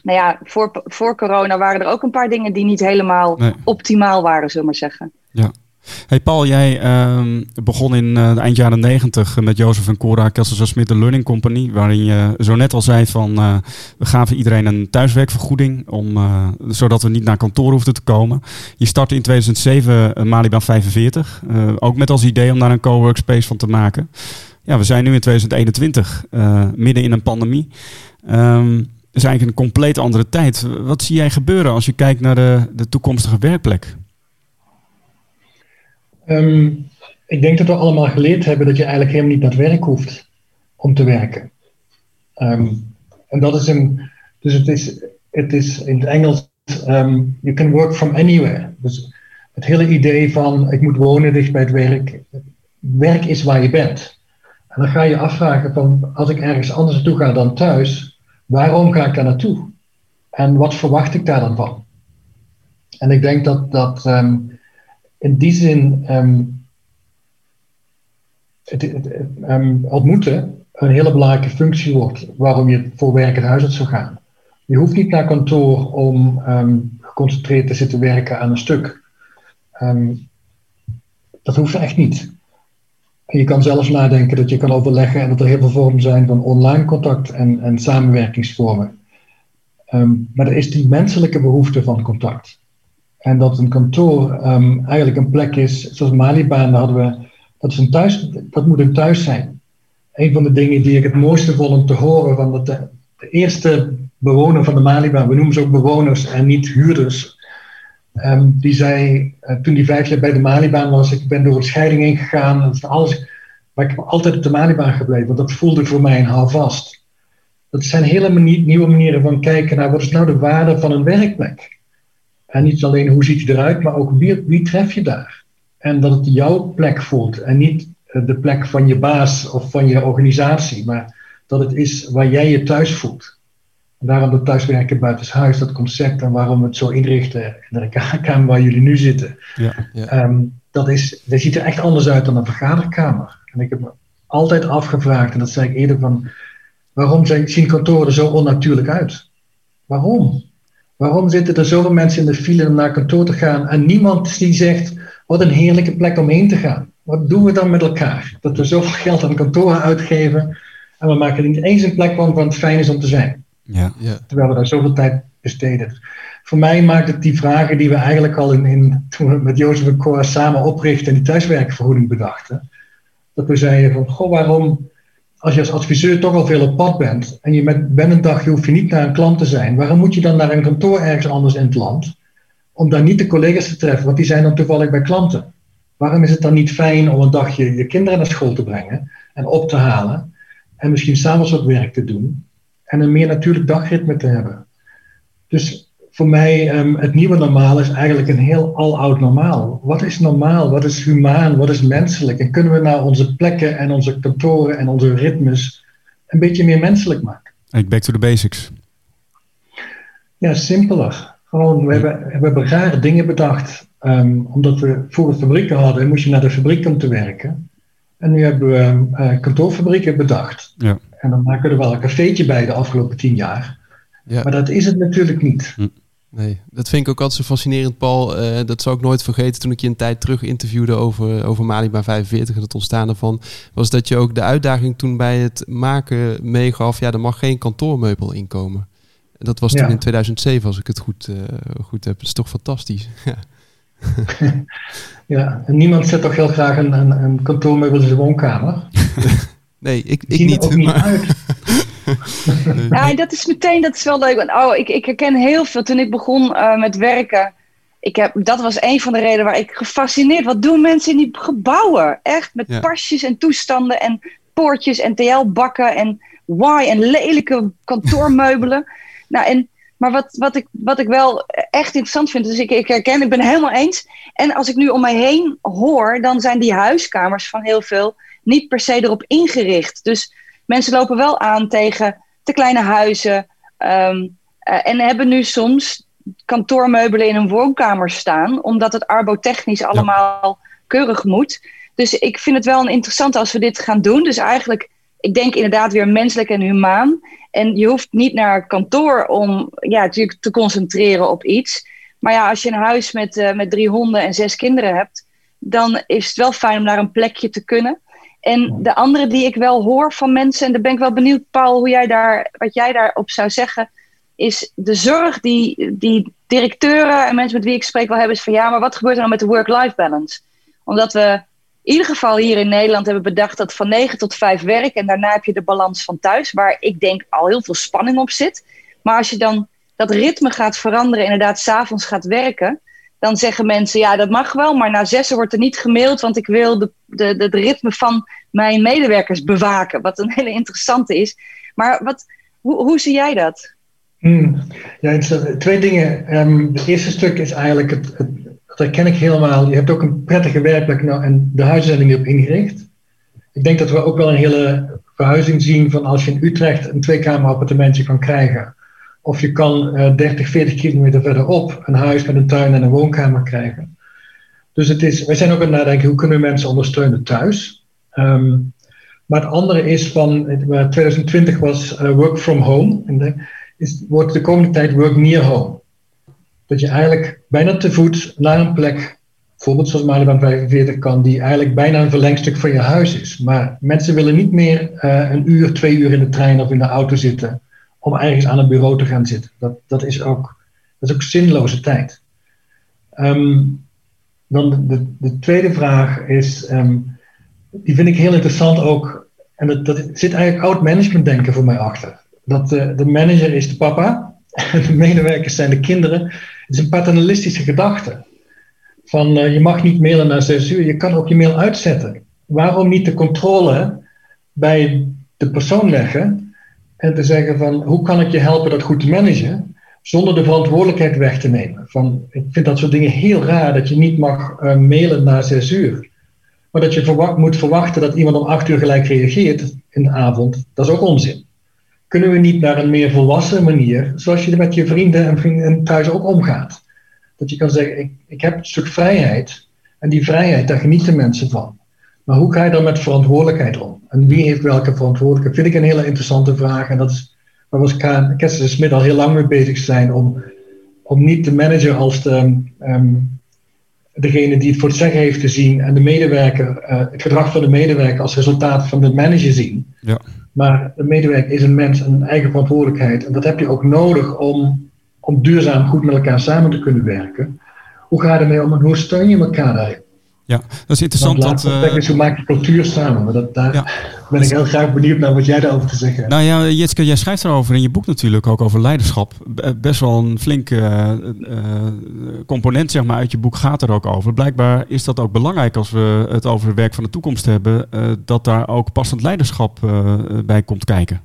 nou ja, voor, voor corona waren er ook een paar dingen die niet helemaal optimaal waren, zullen we maar zeggen. Ja. Hey Paul, jij uh, begon in de eind jaren negentig met Jozef en Cora Kessels Smit de Learning Company, waarin je zo net al zei van uh, we gaven iedereen een thuiswerkvergoeding, om, zodat we niet naar kantoor hoefden te komen. Je startte in 2007 Malibaan 45, ook met als idee om daar een coworkspace van te maken. Ja, we zijn nu in 2021, midden in een pandemie. Um, is eigenlijk een compleet andere tijd. Wat zie jij gebeuren als je kijkt naar de, de toekomstige werkplek? Ehm, ik denk dat we allemaal geleerd hebben dat je eigenlijk helemaal niet naar werk hoeft om te werken. Ehm, en dat is een, dus het is, het is in het Engels, um, you can work from anywhere. Dus het hele idee van ik moet wonen dicht bij het werk, werk is waar je bent. En dan ga je afvragen van als ik ergens anders naartoe ga dan thuis, waarom ga ik daar naartoe? En wat verwacht ik daar dan van? En ik denk dat, dat in die zin um, het, um, ontmoeten een hele belangrijke functie wordt waarom je voor werk het huis uit zou gaan. Je hoeft niet naar kantoor om um, geconcentreerd te zitten werken aan een stuk. dat hoeft echt niet. je kan zelfs nadenken dat je kan overleggen en dat er heel veel vormen zijn van online contact en, en samenwerkingsvormen. maar er is die menselijke behoefte van contact. En dat een kantoor um, eigenlijk een plek is, zoals Malibaan, hadden we, dat, is een thuis, dat moet een thuis zijn. Een van de dingen die ik het mooiste vond om te horen, van dat de, eerste bewoner van de Malibaan, we noemen ze ook bewoners en niet huurders, um, die zei, uh, toen die vijf jaar bij de Malibaan was, ik ben door een scheiding heen gegaan, dat is alles, maar ik ben altijd op de Malibaan gebleven, want dat voelde voor mij een houvast. Dat zijn hele nieuwe manieren van kijken naar wat is nou de waarde van een werkplek. En niet alleen hoe ziet je eruit, maar ook wie, wie tref je daar. En dat het jouw plek voelt en niet eh, de plek van je baas of van je organisatie, maar dat het is waar jij je thuis voelt. En daarom dat thuiswerken buitenshuis, dat concept en waarom we het zo inrichten in de kamer waar jullie nu zitten. Ja, ja. Ehm, dat, is, dat ziet er echt anders uit dan een vergaderkamer. En ik heb me altijd afgevraagd, en dat zei ik eerder van, waarom zien kantoren er zo onnatuurlijk uit? Waarom? Waarom zitten er zoveel mensen in de file om naar kantoor te gaan en niemand die zegt, wat een heerlijke plek om heen te gaan? Wat doen we dan met elkaar? Dat we zoveel geld aan kantoren uitgeven en we maken er niet eens een plek van waar het fijn is om te zijn. Ja. ja. Terwijl we daar zoveel tijd besteden. Voor mij maakt het die vragen die we eigenlijk al in, in toen we met Jozef en Cora samen oprichten en die thuiswerkvergoeding bedachten. Dat we zeiden van, goh, waarom als je als adviseur toch al veel op pad bent en je met, ben een dag, je hoef je niet naar een klant te zijn, waarom moet je dan naar een kantoor ergens anders in het land? Om daar niet de collega's te treffen, want die zijn dan toevallig bij klanten. Waarom is het dan niet fijn om een dagje je kinderen naar school te brengen en op te halen en misschien s'avonds wat werk te doen en een meer natuurlijk dagritme te hebben? Dus voor mij um, het nieuwe normaal is eigenlijk een heel aloud normaal. Wat is normaal? Wat is humaan? Wat is menselijk? En kunnen we nou onze plekken en onze kantoren en onze ritmes een beetje meer menselijk maken? Ik back to the basics. Ja, simpeler. Gewoon, we hebben, we hebben rare dingen bedacht. Um, omdat we voor fabrieken hadden, moest je naar de fabriek om te werken. En nu hebben we uh, kantoorfabrieken bedacht. Ja. En dan maken we er wel een cafeetje bij de afgelopen tien jaar. Ja. Maar dat is het natuurlijk niet. Hm. Nee, dat vind ik ook altijd zo fascinerend, Paul. Uh, dat zou ik nooit vergeten toen ik je een tijd terug interviewde over, over Maliba 45 en het ontstaan ervan. Was dat je ook de uitdaging toen bij het maken meegaf, ja, er mag geen kantoormeubel inkomen. En dat was toen in 2007, als ik het goed, uh, goed heb. Dat is toch fantastisch. ja, en niemand zet toch heel graag een, een, een kantoormeubel in zijn woonkamer? nee, ik, ik niet. Ook niet maar... ja, dat is meteen, dat is wel leuk. Oh, ik, ik herken heel veel. Toen ik begon uh, met werken, ik heb, dat was een van de redenen waar ik gefascineerd. Wat doen mensen in die gebouwen? Echt met ja. pasjes en toestanden en poortjes en TL-bakken en why en lelijke kantoormeubelen. nou, en, maar wat, wat, ik, wat ik wel echt interessant vind, dus ik, ik herken, ik ben het helemaal eens. En als ik nu om mij heen hoor, dan zijn die huiskamers van heel veel niet per se erop ingericht. Dus mensen lopen wel aan tegen te kleine huizen. Um, uh, en hebben nu soms kantoormeubelen in een woonkamer staan, omdat het arbotechnisch allemaal keurig moet. Dus ik vind het wel interessant als we dit gaan doen. Dus eigenlijk, ik denk inderdaad weer menselijk en humaan. En je hoeft niet naar kantoor om ja, natuurlijk te concentreren op iets. Maar ja, als je een huis met, uh, met drie honden en zes kinderen hebt, dan is het wel fijn om naar een plekje te kunnen. En de andere die ik wel hoor van mensen, en daar ben ik wel benieuwd, Paul, hoe jij daar, wat jij daarop zou zeggen, is de zorg die, die directeuren en mensen met wie ik spreek wel hebben, is van ja, maar wat gebeurt er dan met de work-life balance? Omdat we in ieder geval hier in Nederland hebben bedacht dat van 9 tot 5 werk en daarna heb je de balans van thuis, waar ik denk al heel veel spanning op zit. Maar als je dan dat ritme gaat veranderen, inderdaad s'avonds gaat werken, dan zeggen mensen, ja, dat mag wel, maar na zessen wordt er niet gemaild, want ik wil de, de, de, ritme van mijn medewerkers bewaken. Wat een hele interessante is. Maar wat, hoe, hoe zie jij dat? Hmm. Ja, twee dingen. Um, het eerste stuk is eigenlijk, het, dat herken ik helemaal. Je hebt ook een prettige werkplek nou, en de huizen zijn er niet op ingericht. Ik denk dat we ook wel een hele verhuizing zien van als je in Utrecht een tweekamer appartementje kan krijgen of je kan uh, 30, 40 kilometer verderop een huis met een tuin en een woonkamer krijgen. Dus het is, wij zijn ook aan het nadenken hoe kunnen we mensen ondersteunen thuis. Um, maar het andere is van, 2020 was uh, work from home. En is, wordt de komende tijd work near home. Dat je eigenlijk bijna te voet naar een plek, bijvoorbeeld zoals Malibaan 45 kan, die eigenlijk bijna een verlengstuk van je huis is. Maar mensen willen niet meer uh, een uur, twee uur in de trein of in de auto zitten om ergens aan een bureau te gaan zitten. Dat, dat, is, ook, dat is ook zinloze tijd. Um, dan de, de, tweede vraag is, um, die vind ik heel interessant ook, en dat, dat zit eigenlijk oud management denken voor mij achter. Dat de, de manager is de papa en de medewerkers zijn de kinderen. Het is een paternalistische gedachte. Van uh, je mag niet mailen na zes uur, je kan ook je mail uitzetten. Waarom niet de controle bij de persoon leggen en te zeggen van hoe kan ik je helpen dat goed te managen, zonder de verantwoordelijkheid weg te nemen. Van, ik vind dat soort dingen heel raar, dat je niet mag uh, mailen na zes uur. Maar dat je verwacht, moet verwachten dat iemand om acht uur gelijk reageert in de avond, dat is ook onzin. Kunnen we niet naar een meer volwassen manier, zoals je met je vrienden en, vrienden thuis ook omgaat? Dat je kan zeggen, ik, ik heb een stuk vrijheid en die vrijheid, daar genieten mensen van. Maar hoe ga je dan met verantwoordelijkheid om? En wie heeft welke verantwoordelijkheid? Vind ik een hele interessante vraag. En dat is waar we Kessler Smit al heel lang mee bezig zijn. Om, om niet de manager als de, um, degene die het voor het zeggen heeft te zien. En de medewerker, uh, het gedrag van de medewerker als resultaat van de manager zien. Ja. Maar de medewerker is een mens en een eigen verantwoordelijkheid. En dat heb je ook nodig om, om duurzaam goed met elkaar samen te kunnen werken. Hoe ga je ermee om en hoe steun je elkaar daarin? Ja, dat is interessant. Dat, uh, is hoe maak je cultuur samen? Maar dat, daar ja. ben ik heel graag benieuwd naar wat jij daarover te zeggen hebt. Nou ja, Jitske, jij schrijft erover in je boek natuurlijk ook over leiderschap. Best wel een flinke uh, component zeg maar, uit je boek gaat er ook over. Blijkbaar is dat ook belangrijk als we het over het werk van de toekomst hebben, uh, dat daar ook passend leiderschap bij komt kijken.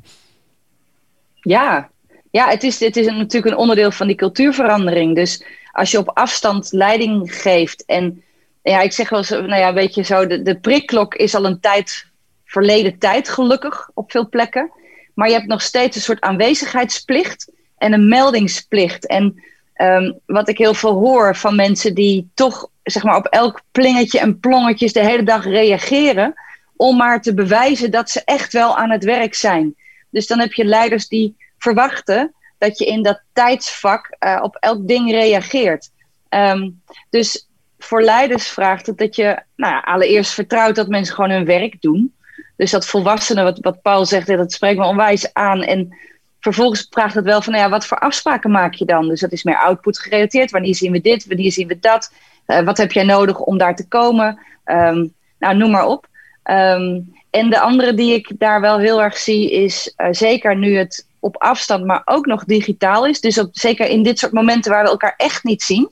Ja, ja het, is, het is natuurlijk een onderdeel van die cultuurverandering. Dus als je op afstand leiding geeft en ja, ik zeg wel eens, nou ja, weet je zo, de, de prikklok is al een tijd, verleden tijd gelukkig op veel plekken. Maar je hebt nog steeds een soort aanwezigheidsplicht en een meldingsplicht. En ehm, wat ik heel veel hoor van mensen die toch zeg maar, op elk plingetje en plongetjes de hele dag reageren. Om maar te bewijzen dat ze echt wel aan het werk zijn. Dus dan heb je leiders die verwachten dat je in dat tijdsvak uh, op elk ding reageert. Ehm, dus voor leiders vraagt het dat je nou ja, allereerst vertrouwt dat mensen gewoon hun werk doen. Dus dat volwassenen, wat, wat Paul zegt, dat spreekt me onwijs aan. En vervolgens vraagt het wel van, nou ja, wat voor afspraken maak je dan? Dus dat is meer output gerelateerd. Wanneer zien we dit? Wanneer zien we dat? Uh, wat heb jij nodig om daar te komen? Um, nou, noem maar op. Um, en de andere die ik daar wel heel erg zie is, uh, zeker nu het op afstand, maar ook nog digitaal is. Dus op, zeker in dit soort momenten waar we elkaar echt niet zien,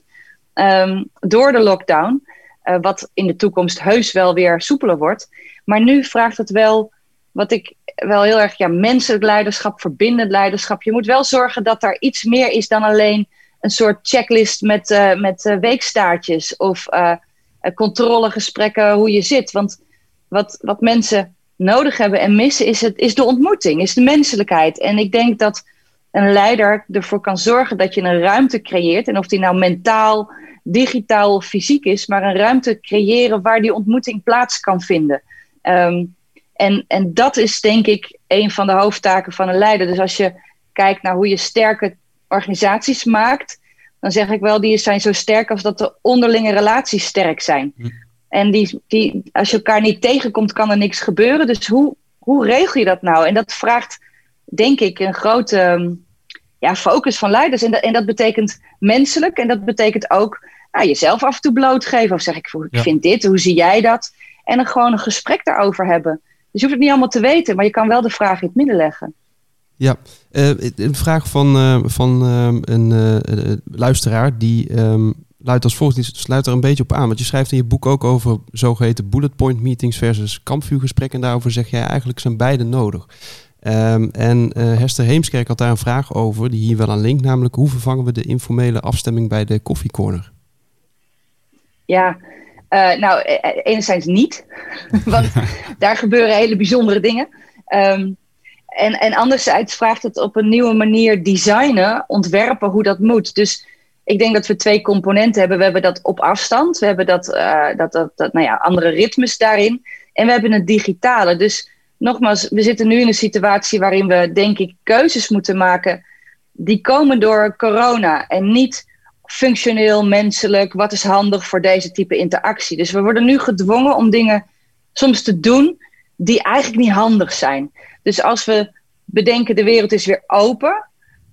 um, door de lockdown, uh, wat in de toekomst heus wel weer soepeler wordt. Maar nu vraagt het wel, wat ik wel heel erg, ja, menselijk leiderschap, verbindend leiderschap. Je moet wel zorgen dat er iets meer is dan alleen een soort checklist met, uh, met uh, weekstaartjes of controlegesprekken hoe je zit. Want wat, wat mensen nodig hebben en missen, is, het, is de ontmoeting, is de menselijkheid. En ik denk dat een leider ervoor kan zorgen dat je een ruimte creëert. En of die nou mentaal, digitaal of fysiek is, maar een ruimte creëren waar die ontmoeting plaats kan vinden. Um, en, en dat is denk ik een van de hoofdtaken van een leider. Dus als je kijkt naar hoe je sterke organisaties maakt, dan zeg ik wel, die zijn zo sterk als dat de onderlinge relaties sterk zijn. Hm. En die, die, als je elkaar niet tegenkomt, kan er niks gebeuren. Dus hoe, hoe regel je dat nou? En dat vraagt, denk ik, een grote ehm, ja, focus van leiders. En dat, en dat betekent menselijk. En dat betekent ook nou, jezelf af en toe blootgeven. Of zeg ik, ik vind dit, hoe zie jij dat? En dan gewoon een gesprek daarover hebben. Dus je hoeft het niet allemaal te weten, maar je kan wel de vraag in het midden leggen. Ja, uh, een vraag van, uh, van uh, een luisteraar die um, luidt als volgt, die sluit er een beetje op aan. Want je schrijft in je boek ook over zogeheten bullet point meetings versus kampvuurgesprekken. En daarover zeg jij eigenlijk zijn beide nodig. Um, en uh, Hester Heemskerk had daar een vraag over, die hier wel aan linkt. Namelijk, hoe vervangen we de informele afstemming bij de koffiecorner? Ja, uh, nou, enerzijds niet. want daar gebeuren hele bijzondere dingen. Um, en, en anderzijds vraagt het op een nieuwe manier designen, ontwerpen hoe dat moet. Dus ik denk dat we twee componenten hebben. We hebben dat op afstand, we hebben dat, uh, dat, dat, dat nou ja, andere ritmes daarin. En we hebben het digitale. Dus nogmaals, we zitten nu in een situatie waarin we, denk ik, keuzes moeten maken. Die komen door corona en niet functioneel, menselijk. Wat is handig voor deze type interactie? Dus we worden nu gedwongen om dingen soms te doen die eigenlijk niet handig zijn. Dus als we bedenken, de wereld is weer open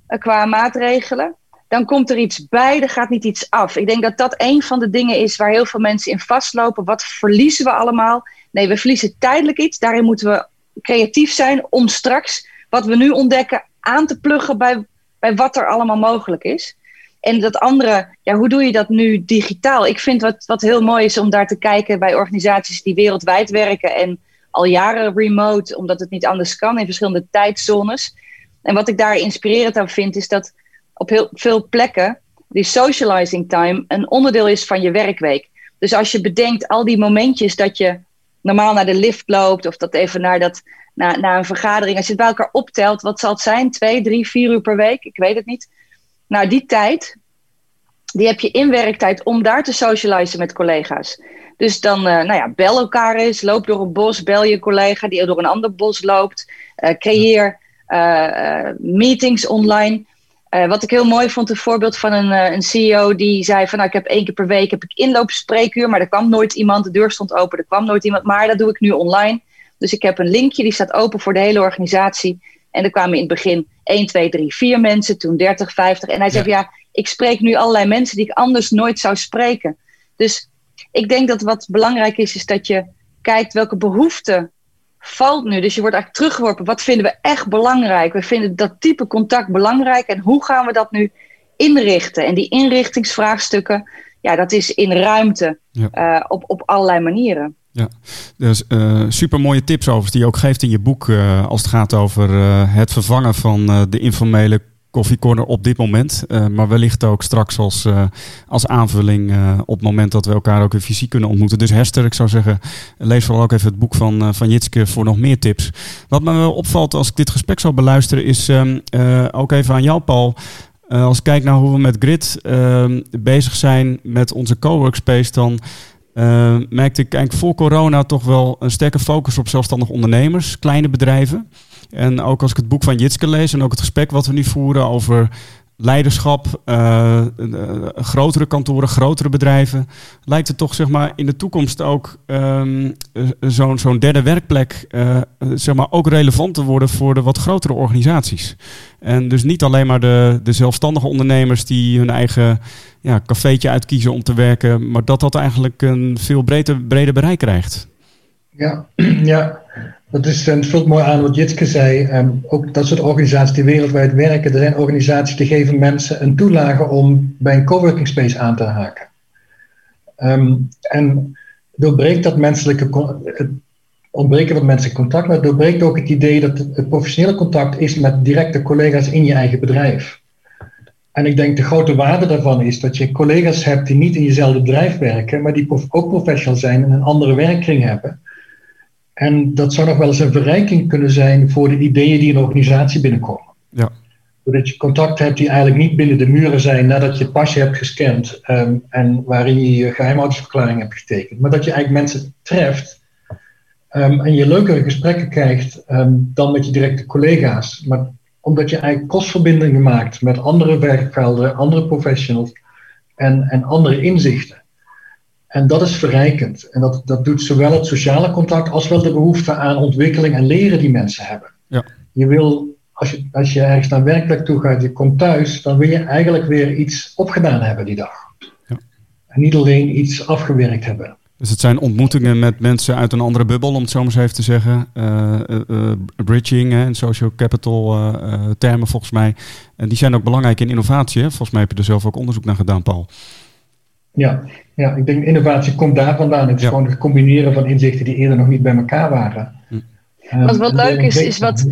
uh, qua maatregelen dan komt er iets bij, er gaat niet iets af. Ik denk dat dat een van de dingen is waar heel veel mensen in vastlopen. Wat verliezen we allemaal? Nee, we verliezen tijdelijk iets. Daarin moeten we creatief zijn om straks wat we nu ontdekken aan te pluggen bij, bij wat er allemaal mogelijk is. En dat andere, ja, hoe doe je dat nu digitaal? Ik vind wat, wat heel mooi is om daar te kijken bij organisaties die wereldwijd werken en al jaren remote, omdat het niet anders kan in verschillende tijdzones. En wat ik daar inspirerend aan vind, is dat op heel veel plekken die socializing time een onderdeel is van je werkweek. Dus als je bedenkt al die momentjes dat je normaal naar de lift loopt of dat even naar, dat, naar, naar een vergadering, als je het bij elkaar optelt, wat zal het zijn? Twee, drie, vier uur per week? Ik weet het niet. Nou, die tijd, die heb je in werktijd om daar te socializen met collega's. Dus dan, uh, nou ja, bel elkaar eens, loop door een bos, bel je collega die door een ander bos loopt, uh, creëer uh, meetings online. Uh, wat ik heel mooi vond, een voorbeeld van een, uh, een CEO die zei van nou, ik heb één keer per week heb ik inloopspreekuur, maar er kwam nooit iemand, de deur stond open, er kwam nooit iemand, maar dat doe ik nu online. Dus ik heb een linkje, die staat open voor de hele organisatie. En er kwamen in het begin 1, 2, 3, 4 mensen, toen 30, 50. En hij zei ja. ja, ik spreek nu allerlei mensen die ik anders nooit zou spreken. Dus ik denk dat wat belangrijk is, is dat je kijkt welke behoeften valt nu. Dus je wordt eigenlijk teruggeworpen. Wat vinden we echt belangrijk? We vinden dat type contact belangrijk. En hoe gaan we dat nu inrichten? En die inrichtingsvraagstukken, ja, dat is in ruimte ja. uh, op, op allerlei manieren. Ja, dus uh, super mooie tips over die je ook geeft in je boek uh, als het gaat over het vervangen van de informele koffiecorner op dit moment. maar wellicht ook straks als, als aanvulling op het moment dat we elkaar ook weer fysiek kunnen ontmoeten. Dus Hester, ik zou zeggen, lees vooral ook even het boek van, van Jitske voor nog meer tips. Wat me opvalt als ik dit gesprek zou beluisteren is ehm, ook even aan jou Paul. als ik kijk naar hoe we met Grid ehm, bezig zijn met onze coworkspace, dan uh, merkte ik eigenlijk voor corona toch wel een sterke focus op zelfstandig ondernemers, kleine bedrijven. En ook als ik het boek van Jitske lees en ook het gesprek wat we nu voeren over leiderschap, uh, grotere kantoren, grotere bedrijven, lijkt het toch zeg maar, in de toekomst ook um, zo'n zo'n derde werkplek uh, zeg maar, ook relevant te worden voor de wat grotere organisaties. En dus niet alleen maar de, de zelfstandige ondernemers die hun eigen ja, cafeetje uitkiezen om te werken, maar dat dat eigenlijk een veel breder, breder bereik krijgt. Ja, ja. Dat is, en het vult mooi aan wat Jitske zei. Um, ook dat soort organisaties die wereldwijd werken. Er zijn organisaties die geven mensen een toelage om bij een coworking space aan te haken. Um, en doorbreekt dat menselijke, ontbreken van menselijk contact, maar doorbreekt ook het idee dat het professionele contact is met directe collega's in je eigen bedrijf. En ik denk de grote waarde daarvan is dat je collega's hebt die niet in jezelfde bedrijf werken, maar die ook professional zijn en een andere werkkring hebben. En dat zou nog wel eens een verrijking kunnen zijn voor de ideeën die in een organisatie binnenkomen. Ja. Doordat je contact hebt die eigenlijk niet binnen de muren zijn nadat je het pasje hebt gescand ehm, en waarin je je geheimhoudingsverklaring hebt getekend. Maar dat je eigenlijk mensen treft um, en je leukere gesprekken krijgt um, dan met je directe collega's. Maar omdat je eigenlijk kostverbindingen maakt met andere werkvelden, andere professionals en, en andere inzichten. En dat is verrijkend. En dat, dat doet zowel het sociale contact als wel de behoefte aan ontwikkeling en leren die mensen hebben. Ja. Je wil, als je, als je ergens naar werkplek toe gaat, je komt thuis, dan wil je eigenlijk weer iets opgedaan hebben die dag. Ja. En niet alleen iets afgewerkt hebben. Dus het zijn ontmoetingen met mensen uit een andere bubbel, om het zo maar eens even te zeggen. Uh, uh, bridging en social capital termen volgens mij. En die zijn ook belangrijk in innovatie. Hè? Volgens mij heb je er zelf ook onderzoek naar gedaan, Paul. Ja, ja ik denk innovatie komt daar vandaan. Het is gewoon het combineren van inzichten die eerder nog niet bij elkaar waren. Hm. wat wat leuk is, is wat,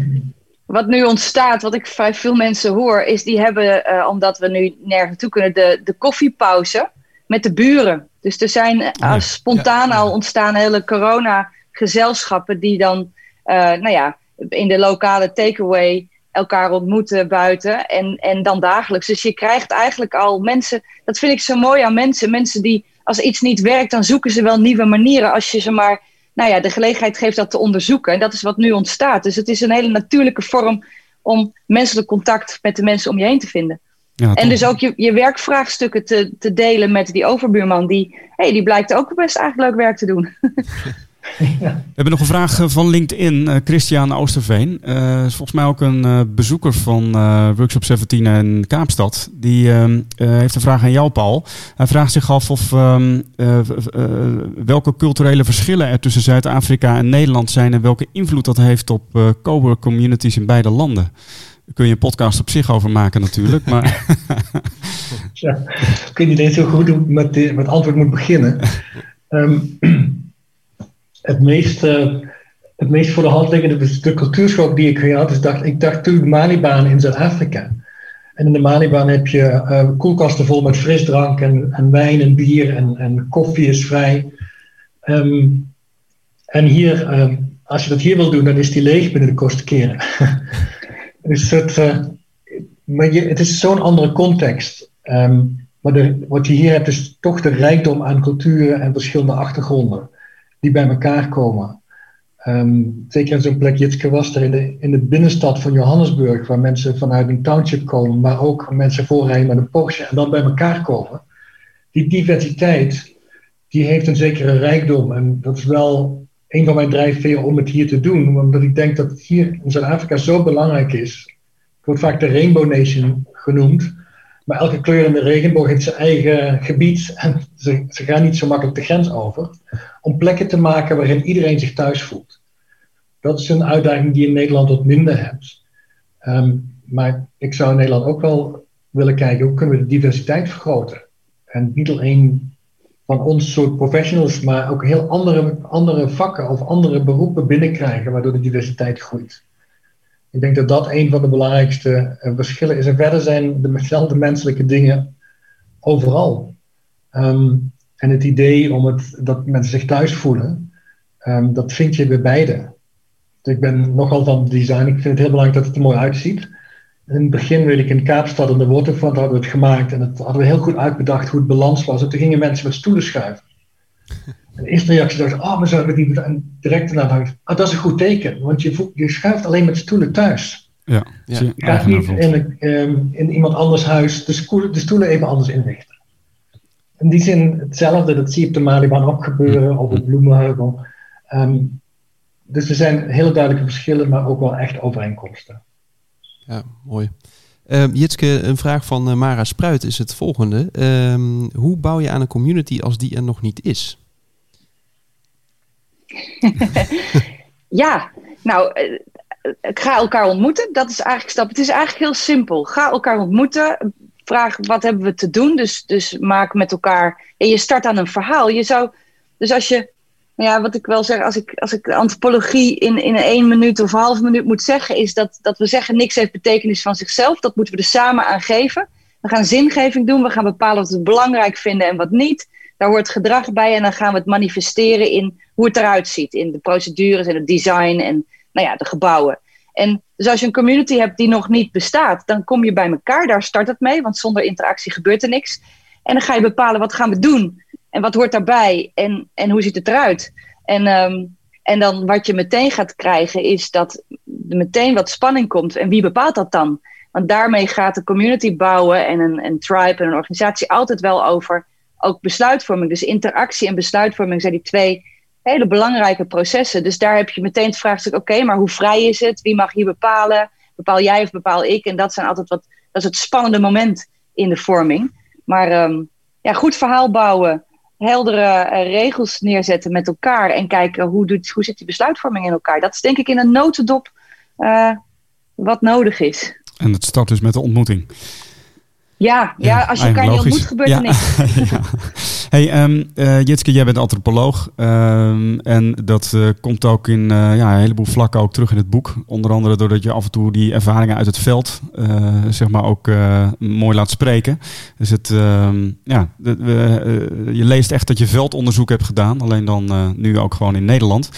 wat nu ontstaat, wat ik bij veel mensen hoor, is die hebben, omdat we nu nergens toe kunnen, de, de koffiepauze met de buren. Dus er zijn uh, spontaan al ontstaan hele corona-gezelschappen die dan, uh, nou ja, in de lokale takeaway elkaar ontmoeten buiten en, en dan dagelijks. Dus je krijgt eigenlijk al mensen, dat vind ik zo mooi aan mensen, mensen die als iets niet werkt, dan zoeken ze wel nieuwe manieren als je ze maar, nou ja, de gelegenheid geeft dat te onderzoeken. En dat is wat nu ontstaat. Dus het is een hele natuurlijke vorm om menselijk contact met de mensen om je heen te vinden. Ja, en dus ook je, je werkvraagstukken te, te delen met die overbuurman. Die, hey, die blijkt ook best eigenlijk leuk werk te doen. We hebben nog een vraag eh, van LinkedIn, uh, Christian Oosterveen. Uh, is volgens mij ook een uh, bezoeker van Workshop 17 in Kaapstad. Die ehm, heeft een vraag aan jou, Paul. Hij vraagt zich af of um, welke culturele verschillen er tussen Zuid-Afrika en Nederland zijn en welke invloed dat heeft op cowork communities in beide landen. Daar kun je een podcast op zich over maken natuurlijk. Maar ja, ik weet niet eens zo goed hoe met, met antwoord moet beginnen. Um, het meest, uh, het meest voor de hand liggende, de cultuurschok die ik had, is dat ik dacht toen Malibaan in Zuid-Afrika. En in de Malibaan heb je uh, koelkasten vol met frisdrank en, en wijn en bier en, en koffie is vrij. Um, en hier, um, als je dat hier wil doen, dan is die leeg binnen de kosten keren. dus het, maar je, het is zo'n andere context. Um, maar de, wat je hier hebt is toch de rijkdom aan culturen en verschillende achtergronden die bij elkaar komen. Um, zeker in zo'n plek, Jitske was er in de, in de binnenstad van Johannesburg, waar mensen vanuit een township komen, maar ook mensen voorrijden met een Porsche en dan bij elkaar komen. Die diversiteit, die heeft een zekere rijkdom. En dat is wel een van mijn drijfveren om het hier te doen, omdat ik denk dat het hier in Zuid-Afrika zo belangrijk is. Het wordt vaak de Rainbow Nation genoemd. Maar elke kleur in de regenboog heeft zijn eigen gebied en ze, ze gaan niet zo makkelijk de grens over. Om plekken te maken waarin iedereen zich thuis voelt. Dat is een uitdaging die je in Nederland wat minder hebt. Um, maar ik zou in Nederland ook wel willen kijken hoe kunnen we de diversiteit vergroten. En niet alleen van ons soort professionals, maar ook heel andere, andere vakken of andere beroepen binnenkrijgen, waardoor de diversiteit groeit. Ik denk dat dat een van de belangrijkste uh, verschillen is. En verder zijn dezelfde menselijke dingen overal. Ehm, en het idee om het, dat mensen zich thuis voelen, um, dat vind je bij beide. Dus ik ben nogal van design. Ik vind het heel belangrijk dat het er mooi uitziet. In het begin, weet ik, in Kaapstad en de Waterfront hadden we het gemaakt. En dat hadden we heel goed uitbedacht hoe het balans was. En toen gingen mensen met stoelen schuiven. En de eerste reactie dacht ik, oh, we zouden het niet... En direct daarna dacht ik, oh, dat is een goed teken. Want je, je schuift alleen met stoelen thuis. Ja, ja. Je gaat niet in, um, in, iemand anders huis de, stoelen, de stoelen even anders inrichten. In die zin hetzelfde, dat zie je op de Malibaan ook gebeuren, of op Bloemenheuvel. Um, dus er zijn hele duidelijke verschillen, maar ook wel echt overeenkomsten. Ja, mooi. Uh, Jitske, een vraag van uh, Mara Spruit is het volgende. Uh, hoe bouw je aan een community als die er nog niet is? ja, nou, uh, ga elkaar ontmoeten. Dat is eigenlijk stap. Het is eigenlijk heel simpel. Ga elkaar ontmoeten. Vraag wat hebben we te doen. Dus, dus maak met elkaar. En je start aan een verhaal. Je zou, dus als je ja, wat ik wel zeg, als ik, als ik antropologie in, in één minuut of een half minuut moet zeggen, is dat, dat we zeggen niks heeft betekenis van zichzelf. Dat moeten we er samen aan geven. We gaan zingeving doen, we gaan bepalen wat we belangrijk vinden en wat niet. Daar hoort gedrag bij en dan gaan we het manifesteren in hoe het eruit ziet. In de procedures en het design en nou ja, de gebouwen. En dus als je een community hebt die nog niet bestaat, dan kom je bij elkaar, daar start het mee, want zonder interactie gebeurt er niks. En dan ga je bepalen wat gaan we doen. En wat hoort daarbij? En, en hoe ziet het eruit? En, um, en dan wat je meteen gaat krijgen is dat er meteen wat spanning komt. En wie bepaalt dat dan? Want daarmee gaat de community bouwen en een, een tribe en een organisatie altijd wel over ook besluitvorming. Dus interactie en besluitvorming zijn die twee hele belangrijke processen. Dus daar heb je meteen het vraagstuk: oké, maar hoe vrij is het? Wie mag hier bepalen? Bepaal jij of bepaal ik? En dat zijn altijd wat, dat is het spannende moment in de vorming. Maar um, ja, goed verhaal bouwen heldere uh, regels neerzetten met elkaar en kijken hoe, doet, hoe zit die besluitvorming in elkaar. Dat is denk ik in een notendop uh, wat nodig is. En het start dus met de ontmoeting. Ja, ja, als je elkaar niet ontmoet, gebeurt er niks. ja. Hey, um, uh, Jitske, jij bent antropoloog. Um, en dat uh, komt ook in uh, ja, een heleboel vlakken ook terug in het boek. Onder andere doordat je af en toe die ervaringen uit het veld zeg maar ook mooi laat spreken. Dus het, um, ja, de, je leest echt dat je veldonderzoek hebt gedaan. Alleen dan nu ook gewoon in Nederland.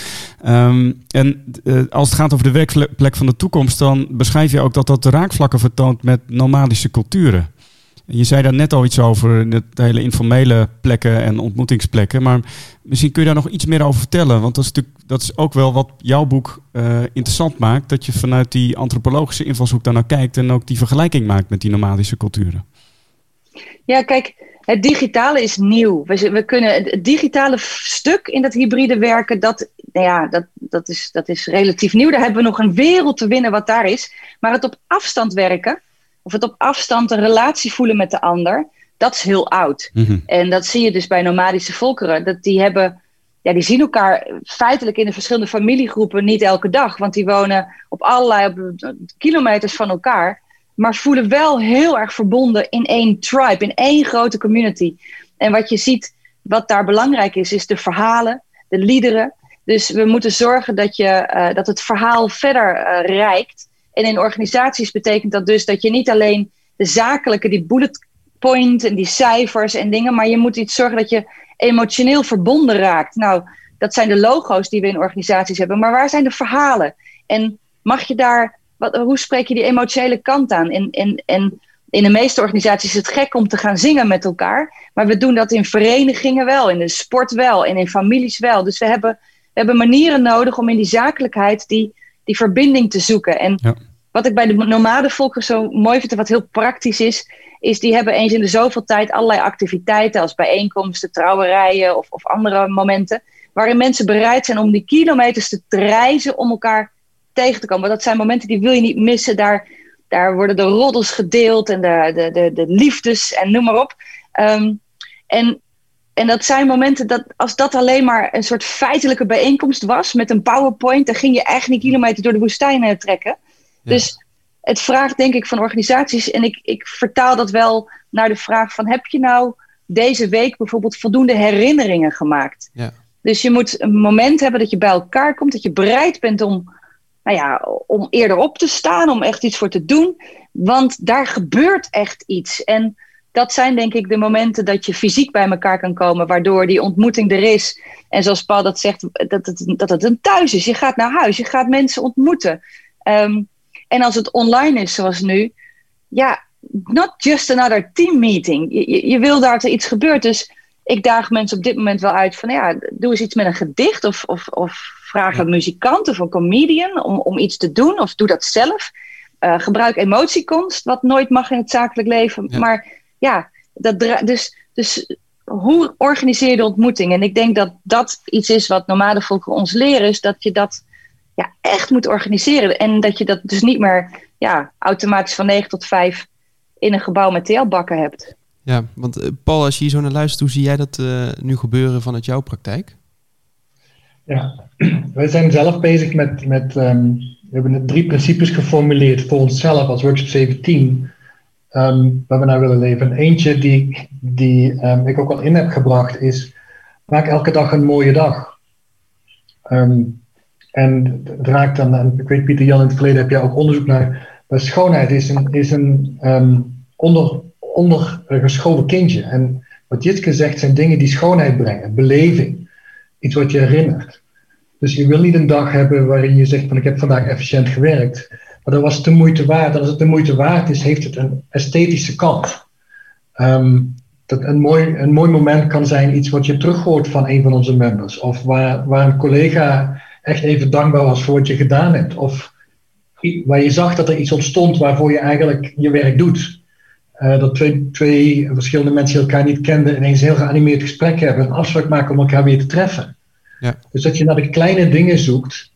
en als het gaat over de werkplek van de toekomst, dan beschrijf je ook dat dat raakvlakken vertoont met nomadische culturen. Je zei daar net al iets over, de hele informele plekken en ontmoetingsplekken. Maar misschien kun je daar nog iets meer over vertellen. Want dat is, natuurlijk, dat is ook wel wat jouw boek uh, interessant maakt. Dat je vanuit die antropologische invalshoek daar naar kijkt en ook die vergelijking maakt met die nomadische culturen. Ja, kijk, het digitale is nieuw. We, we kunnen het digitale stuk in dat hybride werken, dat, nou ja, dat, dat, is, dat is relatief nieuw. Daar hebben we nog een wereld te winnen wat daar is. Maar het op afstand werken, of het op afstand een relatie voelen met de ander, dat is heel oud. Mhm. En dat zie je dus bij nomadische volkeren. Dat die hebben, ja, die zien elkaar feitelijk in de verschillende familiegroepen niet elke dag. Want die wonen op allerlei op kilometers van elkaar. Maar voelen wel heel erg verbonden in één tribe, in één grote community. En wat je ziet, wat daar belangrijk is, is de verhalen, de liederen. Dus we moeten zorgen dat, je, uh, dat het verhaal verder uh, reikt. En in organisaties betekent dat dus dat je niet alleen de zakelijke, die bullet point en die cijfers en dingen, maar je moet iets zorgen dat je emotioneel verbonden raakt. Nou, dat zijn de logo's die we in organisaties hebben, maar waar zijn de verhalen? En mag je daar, wat, hoe spreek je die emotionele kant aan? En, en, en in de meeste organisaties is het gek om te gaan zingen met elkaar, maar we doen dat in verenigingen wel, in de sport wel en in families wel. Dus we hebben, we hebben manieren nodig om in die zakelijkheid die, die verbinding te zoeken. En ja wat ik bij de nomadenvolkeren zo mooi vind en wat heel praktisch is, is die hebben eens in de zoveel tijd allerlei activiteiten als bijeenkomsten, trouwerijen of, of andere momenten, waarin mensen bereid zijn om die kilometers te reizen om elkaar tegen te komen. Dat zijn momenten die wil je niet missen. Daar, daar worden de roddels gedeeld en de, de, de, de liefdes en noem maar op. Um, en, en dat zijn momenten dat als dat alleen maar een soort feitelijke bijeenkomst was met een PowerPoint, dan ging je echt niet kilometer door de woestijn trekken. Dus het vraagt denk ik van organisaties, en ik, ik vertaal dat wel naar de vraag van heb je nou deze week bijvoorbeeld voldoende herinneringen gemaakt? Ja. Dus je moet een moment hebben dat je bij elkaar komt, dat je bereid bent om nou ja, om eerder op te staan, om echt iets voor te doen. Want daar gebeurt echt iets. En dat zijn denk ik de momenten dat je fysiek bij elkaar kan komen, waardoor die ontmoeting er is. En zoals Paul dat zegt, dat het, dat het een thuis is. Je gaat naar huis, je gaat mensen ontmoeten. Ehm, en als het online is, zoals nu, ja, not just another team meeting. Je, je, wil dat er iets gebeurt. Dus ik daag mensen op dit moment wel uit van, ja, doe eens iets met een gedicht of, of, of vraag een muzikant of een comedian om, om iets te doen of doe dat zelf. Uh, gebruik emotiekonst, wat nooit mag in het zakelijk leven. Maar ja, dat dus, dus hoe organiseer je de ontmoeting? En ik denk dat dat iets is wat nomadenvolken ons leren, is dat je dat ja, echt moet organiseren. En dat je dat dus niet meer ja, automatisch van 9 tot 5 in een gebouw met teelbakken hebt. Ja, want eh, Paul, als je hier zo naar luistert, hoe zie jij dat uh, nu gebeuren vanuit jouw praktijk? Ja, wij zijn zelf bezig met, met um, we hebben drie principes geformuleerd voor onszelf als Workshop 17, um, waar we naar willen leven. eentje die, die um, ik ook al in heb gebracht is, maak elke dag een mooie dag. Um, en het raakt dan, en ik weet Pieter Jan, in het verleden heb jij ook onderzoek naar, maar schoonheid is een, is een onder, ondergeschoven kindje. En wat Jitke zegt zijn dingen die schoonheid brengen, beleving, iets wat je herinnert. Dus je wil niet een dag hebben waarin je zegt van ik heb vandaag efficiënt gewerkt, maar dat was de moeite waard. En als het de moeite waard is, heeft het een esthetische kant. Um, dat een mooi, een mooi moment kan zijn iets wat je terughoort van een van onze members. Of waar, waar een collega echt even dankbaar was voor wat je gedaan hebt. Of waar je zag dat er iets ontstond waarvoor je eigenlijk je werk doet. Uh, dat twee, twee verschillende mensen elkaar niet kenden ineens een heel geanimeerd gesprek hebben. Een afspraak maken om elkaar weer te treffen. Ja. Dus dat je naar de kleine dingen zoekt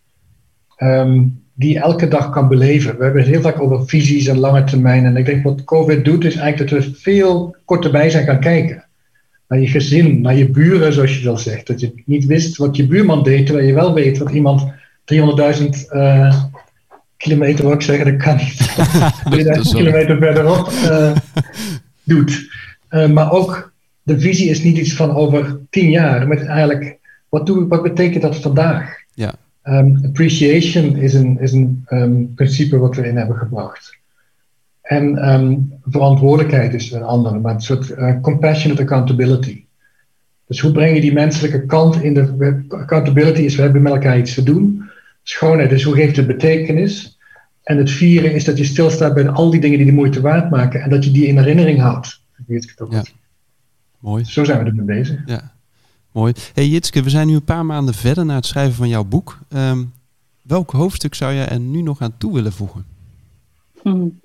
um, die je elke dag kan beleven. We hebben het heel vaak over visies en lange termijn. En ik denk wat COVID doet, is eigenlijk dat we veel korter bij zijn gaan kijken. Naar je gezin, naar je buren, zoals je al zegt. Dat je niet wist wat je buurman deed, terwijl je wel weet wat iemand 300.000 uh, kilometer, wil ik zeggen, dat kan niet. 3000 kilometer verderop uh, doet. Uh, maar ook de visie is niet iets van over tien jaar, maar eigenlijk wat, doe, wat betekent dat vandaag? Ja. Um, appreciation is een, is een um, principe wat we in hebben gebracht. En um, verantwoordelijkheid is een andere, maar een soort uh, compassionate accountability. Dus hoe breng je die menselijke kant in de accountability is we hebben met elkaar iets te doen. Schoonheid is hoe geeft het betekenis. En het vieren is dat je stilstaat bij al die dingen die de moeite waard maken en dat je die in herinnering houdt. Weet ik het ook ja. Mooi. Zo zijn we ermee bezig. Ja. Mooi. Hey Jitske, we zijn nu een paar maanden verder na het schrijven van jouw boek. Um, welk hoofdstuk zou je er nu nog aan toe willen voegen? Hmm.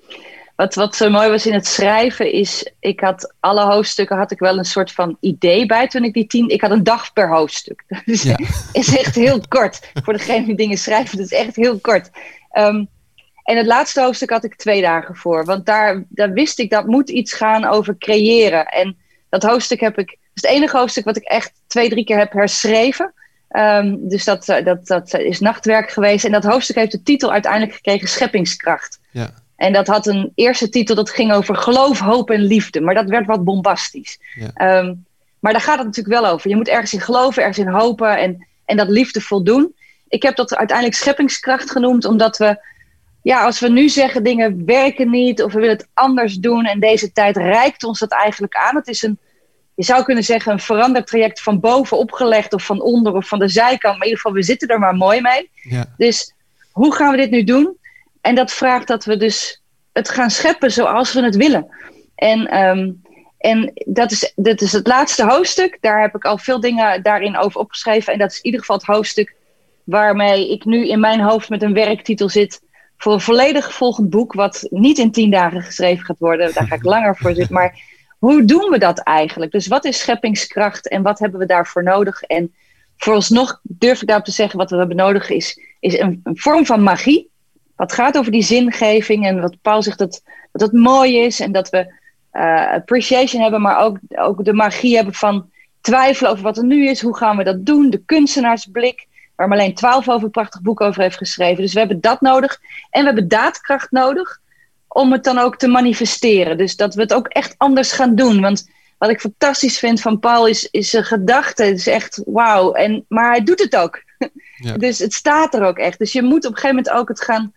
Wat, wat zo mooi was in het schrijven is, ik had alle hoofdstukken had ik wel een soort van idee bij toen ik die tien. Ik had een dag per hoofdstuk. Dus ja. is echt heel kort. Voor degene die dingen schrijven, dat is echt heel kort. Um, en het laatste hoofdstuk had ik twee dagen voor. Want daar, daar wist ik dat moet iets gaan over creëren. En dat hoofdstuk heb ik is het enige hoofdstuk wat ik echt twee, drie keer heb herschreven. Um, dus dat, dat, dat is nachtwerk geweest. En dat hoofdstuk heeft de titel uiteindelijk gekregen Scheppingskracht. Ja. En dat had een eerste titel dat ging over geloof, hoop en liefde. Maar dat werd wat bombastisch. Ja. Um, maar daar gaat het natuurlijk wel over. Je moet ergens in geloven, ergens in hopen en, en dat liefdevol doen. Ik heb dat uiteindelijk scheppingskracht genoemd, omdat we, ja, als we nu zeggen dingen werken niet of we willen het anders doen en deze tijd reikt ons dat eigenlijk aan. Het is een je zou kunnen zeggen, een verandertraject van boven opgelegd of van onder of van de zijkant. Maar in ieder geval, we zitten er maar mooi mee. Ja. Dus hoe gaan we dit nu doen? En dat vraagt dat we dus het gaan scheppen zoals we het willen. En, um, en dat, is, dat is het laatste hoofdstuk. Daar heb ik al veel dingen daarin over opgeschreven. En dat is in ieder geval het hoofdstuk waarmee ik nu in mijn hoofd met een werktitel zit. Voor een volledig volgend boek, wat niet in tien dagen geschreven gaat worden. Daar ga ik langer voor zitten. Maar hoe doen we dat eigenlijk? Dus wat is scheppingskracht en wat hebben we daarvoor nodig? En vooralsnog durf ik daarop te zeggen, wat we hebben nodig is, is een, een vorm van magie. Wat gaat over die zingeving en wat Paul zegt dat, dat het mooi is en dat we uh, appreciation hebben, maar ook, ook de magie hebben van twijfelen over wat er nu is. Hoe gaan we dat doen? De kunstenaarsblik, waar Marleen Twaalf over een prachtig boek over heeft geschreven. Dus we hebben dat nodig. En we hebben daadkracht nodig om het dan ook te manifesteren. Dus dat we het ook echt anders gaan doen. Want wat ik fantastisch vind van Paul is, is zijn gedachte. Het is echt wauw. En, maar hij doet het ook. Ja. dus het staat er ook echt. Dus je moet op een gegeven moment ook het gaan,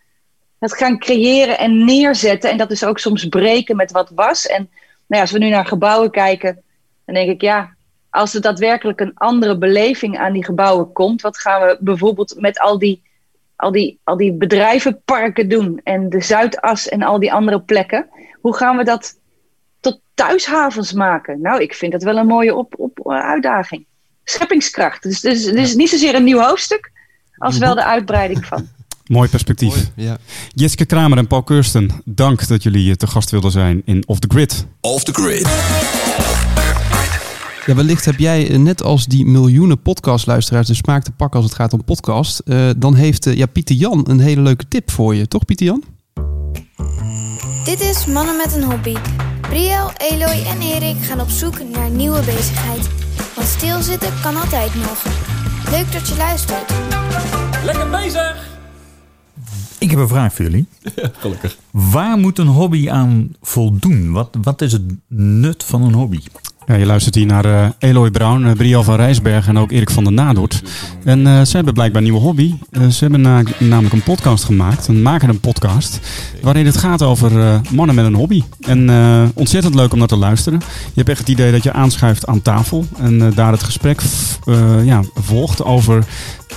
het gaan creëren en neerzetten. En dat is ook soms breken met wat was. En nou ja, als we nu naar gebouwen kijken, dan denk ik ja, als er daadwerkelijk een andere beleving aan die gebouwen komt, wat gaan we bijvoorbeeld met al die, al die, al die bedrijvenparken doen en de Zuidas en al die andere plekken? Hoe gaan we dat tot thuishavens maken? Nou, ik vind dat wel een mooie op, op, uitdaging. Scheppingskracht. Dus, dus, dus niet zozeer een nieuw hoofdstuk, als wel de uitbreiding van. Mooi perspectief. Mooi, ja. Jitske Kramer en Paul Kirsten, dank dat jullie te gast wilden zijn in Off the Grid. Off the grid. Ja, wellicht heb jij, eh, net als die miljoenen podcastluisteraars, de smaak te pakken als het gaat om podcast. Eh, dan heeft eh, ja, Pieter Jan een hele leuke tip voor je, toch Pieter Jan? Dit is Mannen met een Hobby. Briel, Eloy en Erik gaan op zoek naar nieuwe bezigheid. Want stilzitten kan altijd nog. Leuk dat je luistert. Lekker bezig! Ik heb een vraag voor jullie. gelukkig. Waar moet een hobby aan voldoen? Wat, wat is het nut van een hobby? Ja, je luistert hier naar eh, Eloy Brown, uh, Briel van Rijsberg en ook Erik van der Nadoort. En eh, ze hebben blijkbaar een nieuwe hobby. Eh, ze hebben na- namelijk een podcast gemaakt, een maken een podcast, waarin het gaat over eh, mannen met een hobby. En eh, ontzettend leuk om naar te luisteren. Je hebt echt het idee dat je aanschuift aan tafel en eh, daar het gesprek eh, ja, volgt over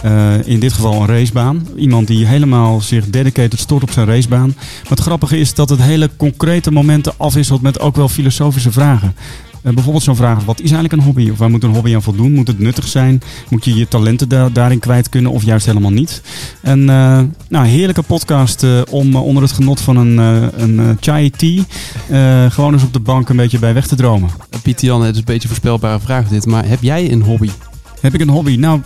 eh, in dit geval een racebaan. Iemand die helemaal zich dedicated stort op zijn racebaan. Maar het grappige is dat het hele concrete momenten afwisselt met ook wel filosofische vragen. Eh, bijvoorbeeld zo'n vraag, wat is eigenlijk een hobby? Of waar moet een hobby aan voldoen? Moet het nuttig zijn? Moet je je talenten da- daarin kwijt kunnen of juist helemaal niet? En eh, nou, heerlijke podcast eh, om onder het genot van een, een chai tea gewoon eens op de bank een beetje bij weg te dromen. Pieter Jan, het is een beetje een voorspelbare vraag dit, maar heb jij een hobby? Heb ik een hobby? Nou,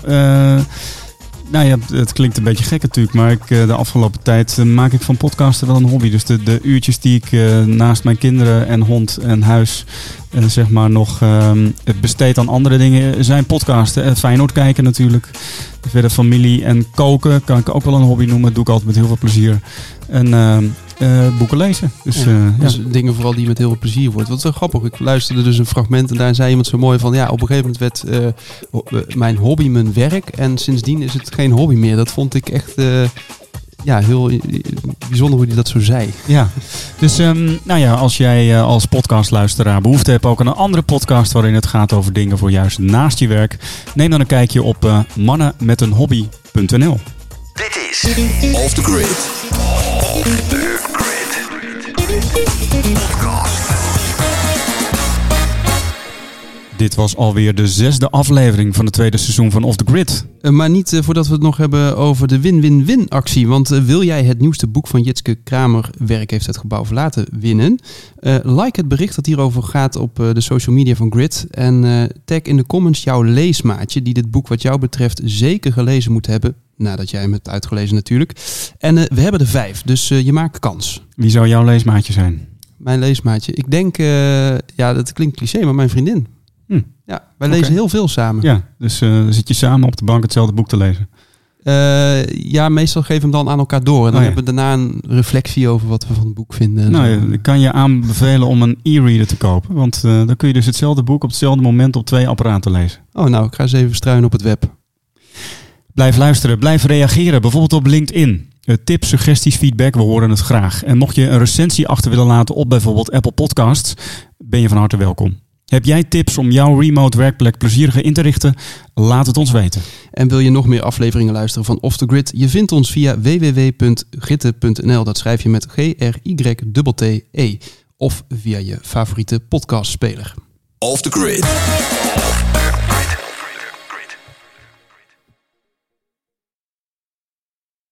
nou ja, het klinkt een beetje gek natuurlijk, maar ik, de afgelopen tijd maak ik van podcasten wel een hobby. Dus de, de uurtjes die ik naast mijn kinderen en hond en huis eh, zeg maar nog ehm, het besteed aan andere dingen zijn podcasten. Het Feyenoord kijken natuurlijk. Verder familie en koken kan ik ook wel een hobby noemen. Dat doe ik altijd met heel veel plezier. En ehm, eh, boeken lezen. Dus eh, ja. Dus dingen vooral die met heel veel plezier wordt. Wat wel grappig. Ik luisterde dus een fragment en daar zei iemand zo mooi van... Ja, op een gegeven moment werd eh, eh, mijn hobby mijn werk. En sindsdien is het geen hobby meer. Dat vond ik echt eh, ja, heel bijzonder hoe hij dat zo zei. Ja, dus ehm, nou ja, als jij eh, als podcastluisteraar behoefte hebt ook aan een andere podcast waarin het gaat over dingen voor juist naast je werk, neem dan een kijkje op eh mannenmetenhobby.nl. Dit is Off the grid. Off the grid. Dit was alweer de zesde aflevering van het tweede seizoen van Off the Grid. Eh, maar niet eh, voordat we het nog hebben over de win-win-win actie. Want eh, wil jij het nieuwste boek van Jitske Kramer, Werk heeft het gebouw verlaten, winnen? Like het bericht dat hierover gaat op de social media van Grid. En tag in de comments jouw leesmaatje die dit boek wat jou betreft zeker gelezen moet hebben. Nadat jij hem hebt uitgelezen natuurlijk. En we hebben er vijf, dus je maakt kans. Wie zou jouw leesmaatje zijn? Mijn leesmaatje. Ik denk, ja dat klinkt cliché, maar mijn vriendin. Hm. Ja, wij lezen heel veel samen. Ja, dus eh, zit je samen op de bank hetzelfde boek te lezen. Eh, ja, meestal geven we hem dan aan elkaar door. En dan Oh ja. hebben we daarna een reflectie over wat we van het boek vinden. en Nou, ja, ik kan je aanbevelen om een e-reader te kopen. Want eh, dan kun je dus hetzelfde boek op hetzelfde moment op twee apparaten lezen. Oh, nou, ik ga eens even struinen op het web. Blijf luisteren, blijf reageren, bijvoorbeeld op LinkedIn. Tips, suggesties, feedback, we horen het graag. En mocht je een recensie achter willen laten op bijvoorbeeld Apple Podcasts, ben je van harte welkom. Heb jij tips om jouw remote werkplek plezieriger in te richten? Laat het ons weten. En wil je nog meer afleveringen luisteren van Off the Grid? Je vindt ons via www.gitte.nl. Dat schrijf je met G-R-Y-T-T-E. Of via je favoriete podcastspeler. Off the grid.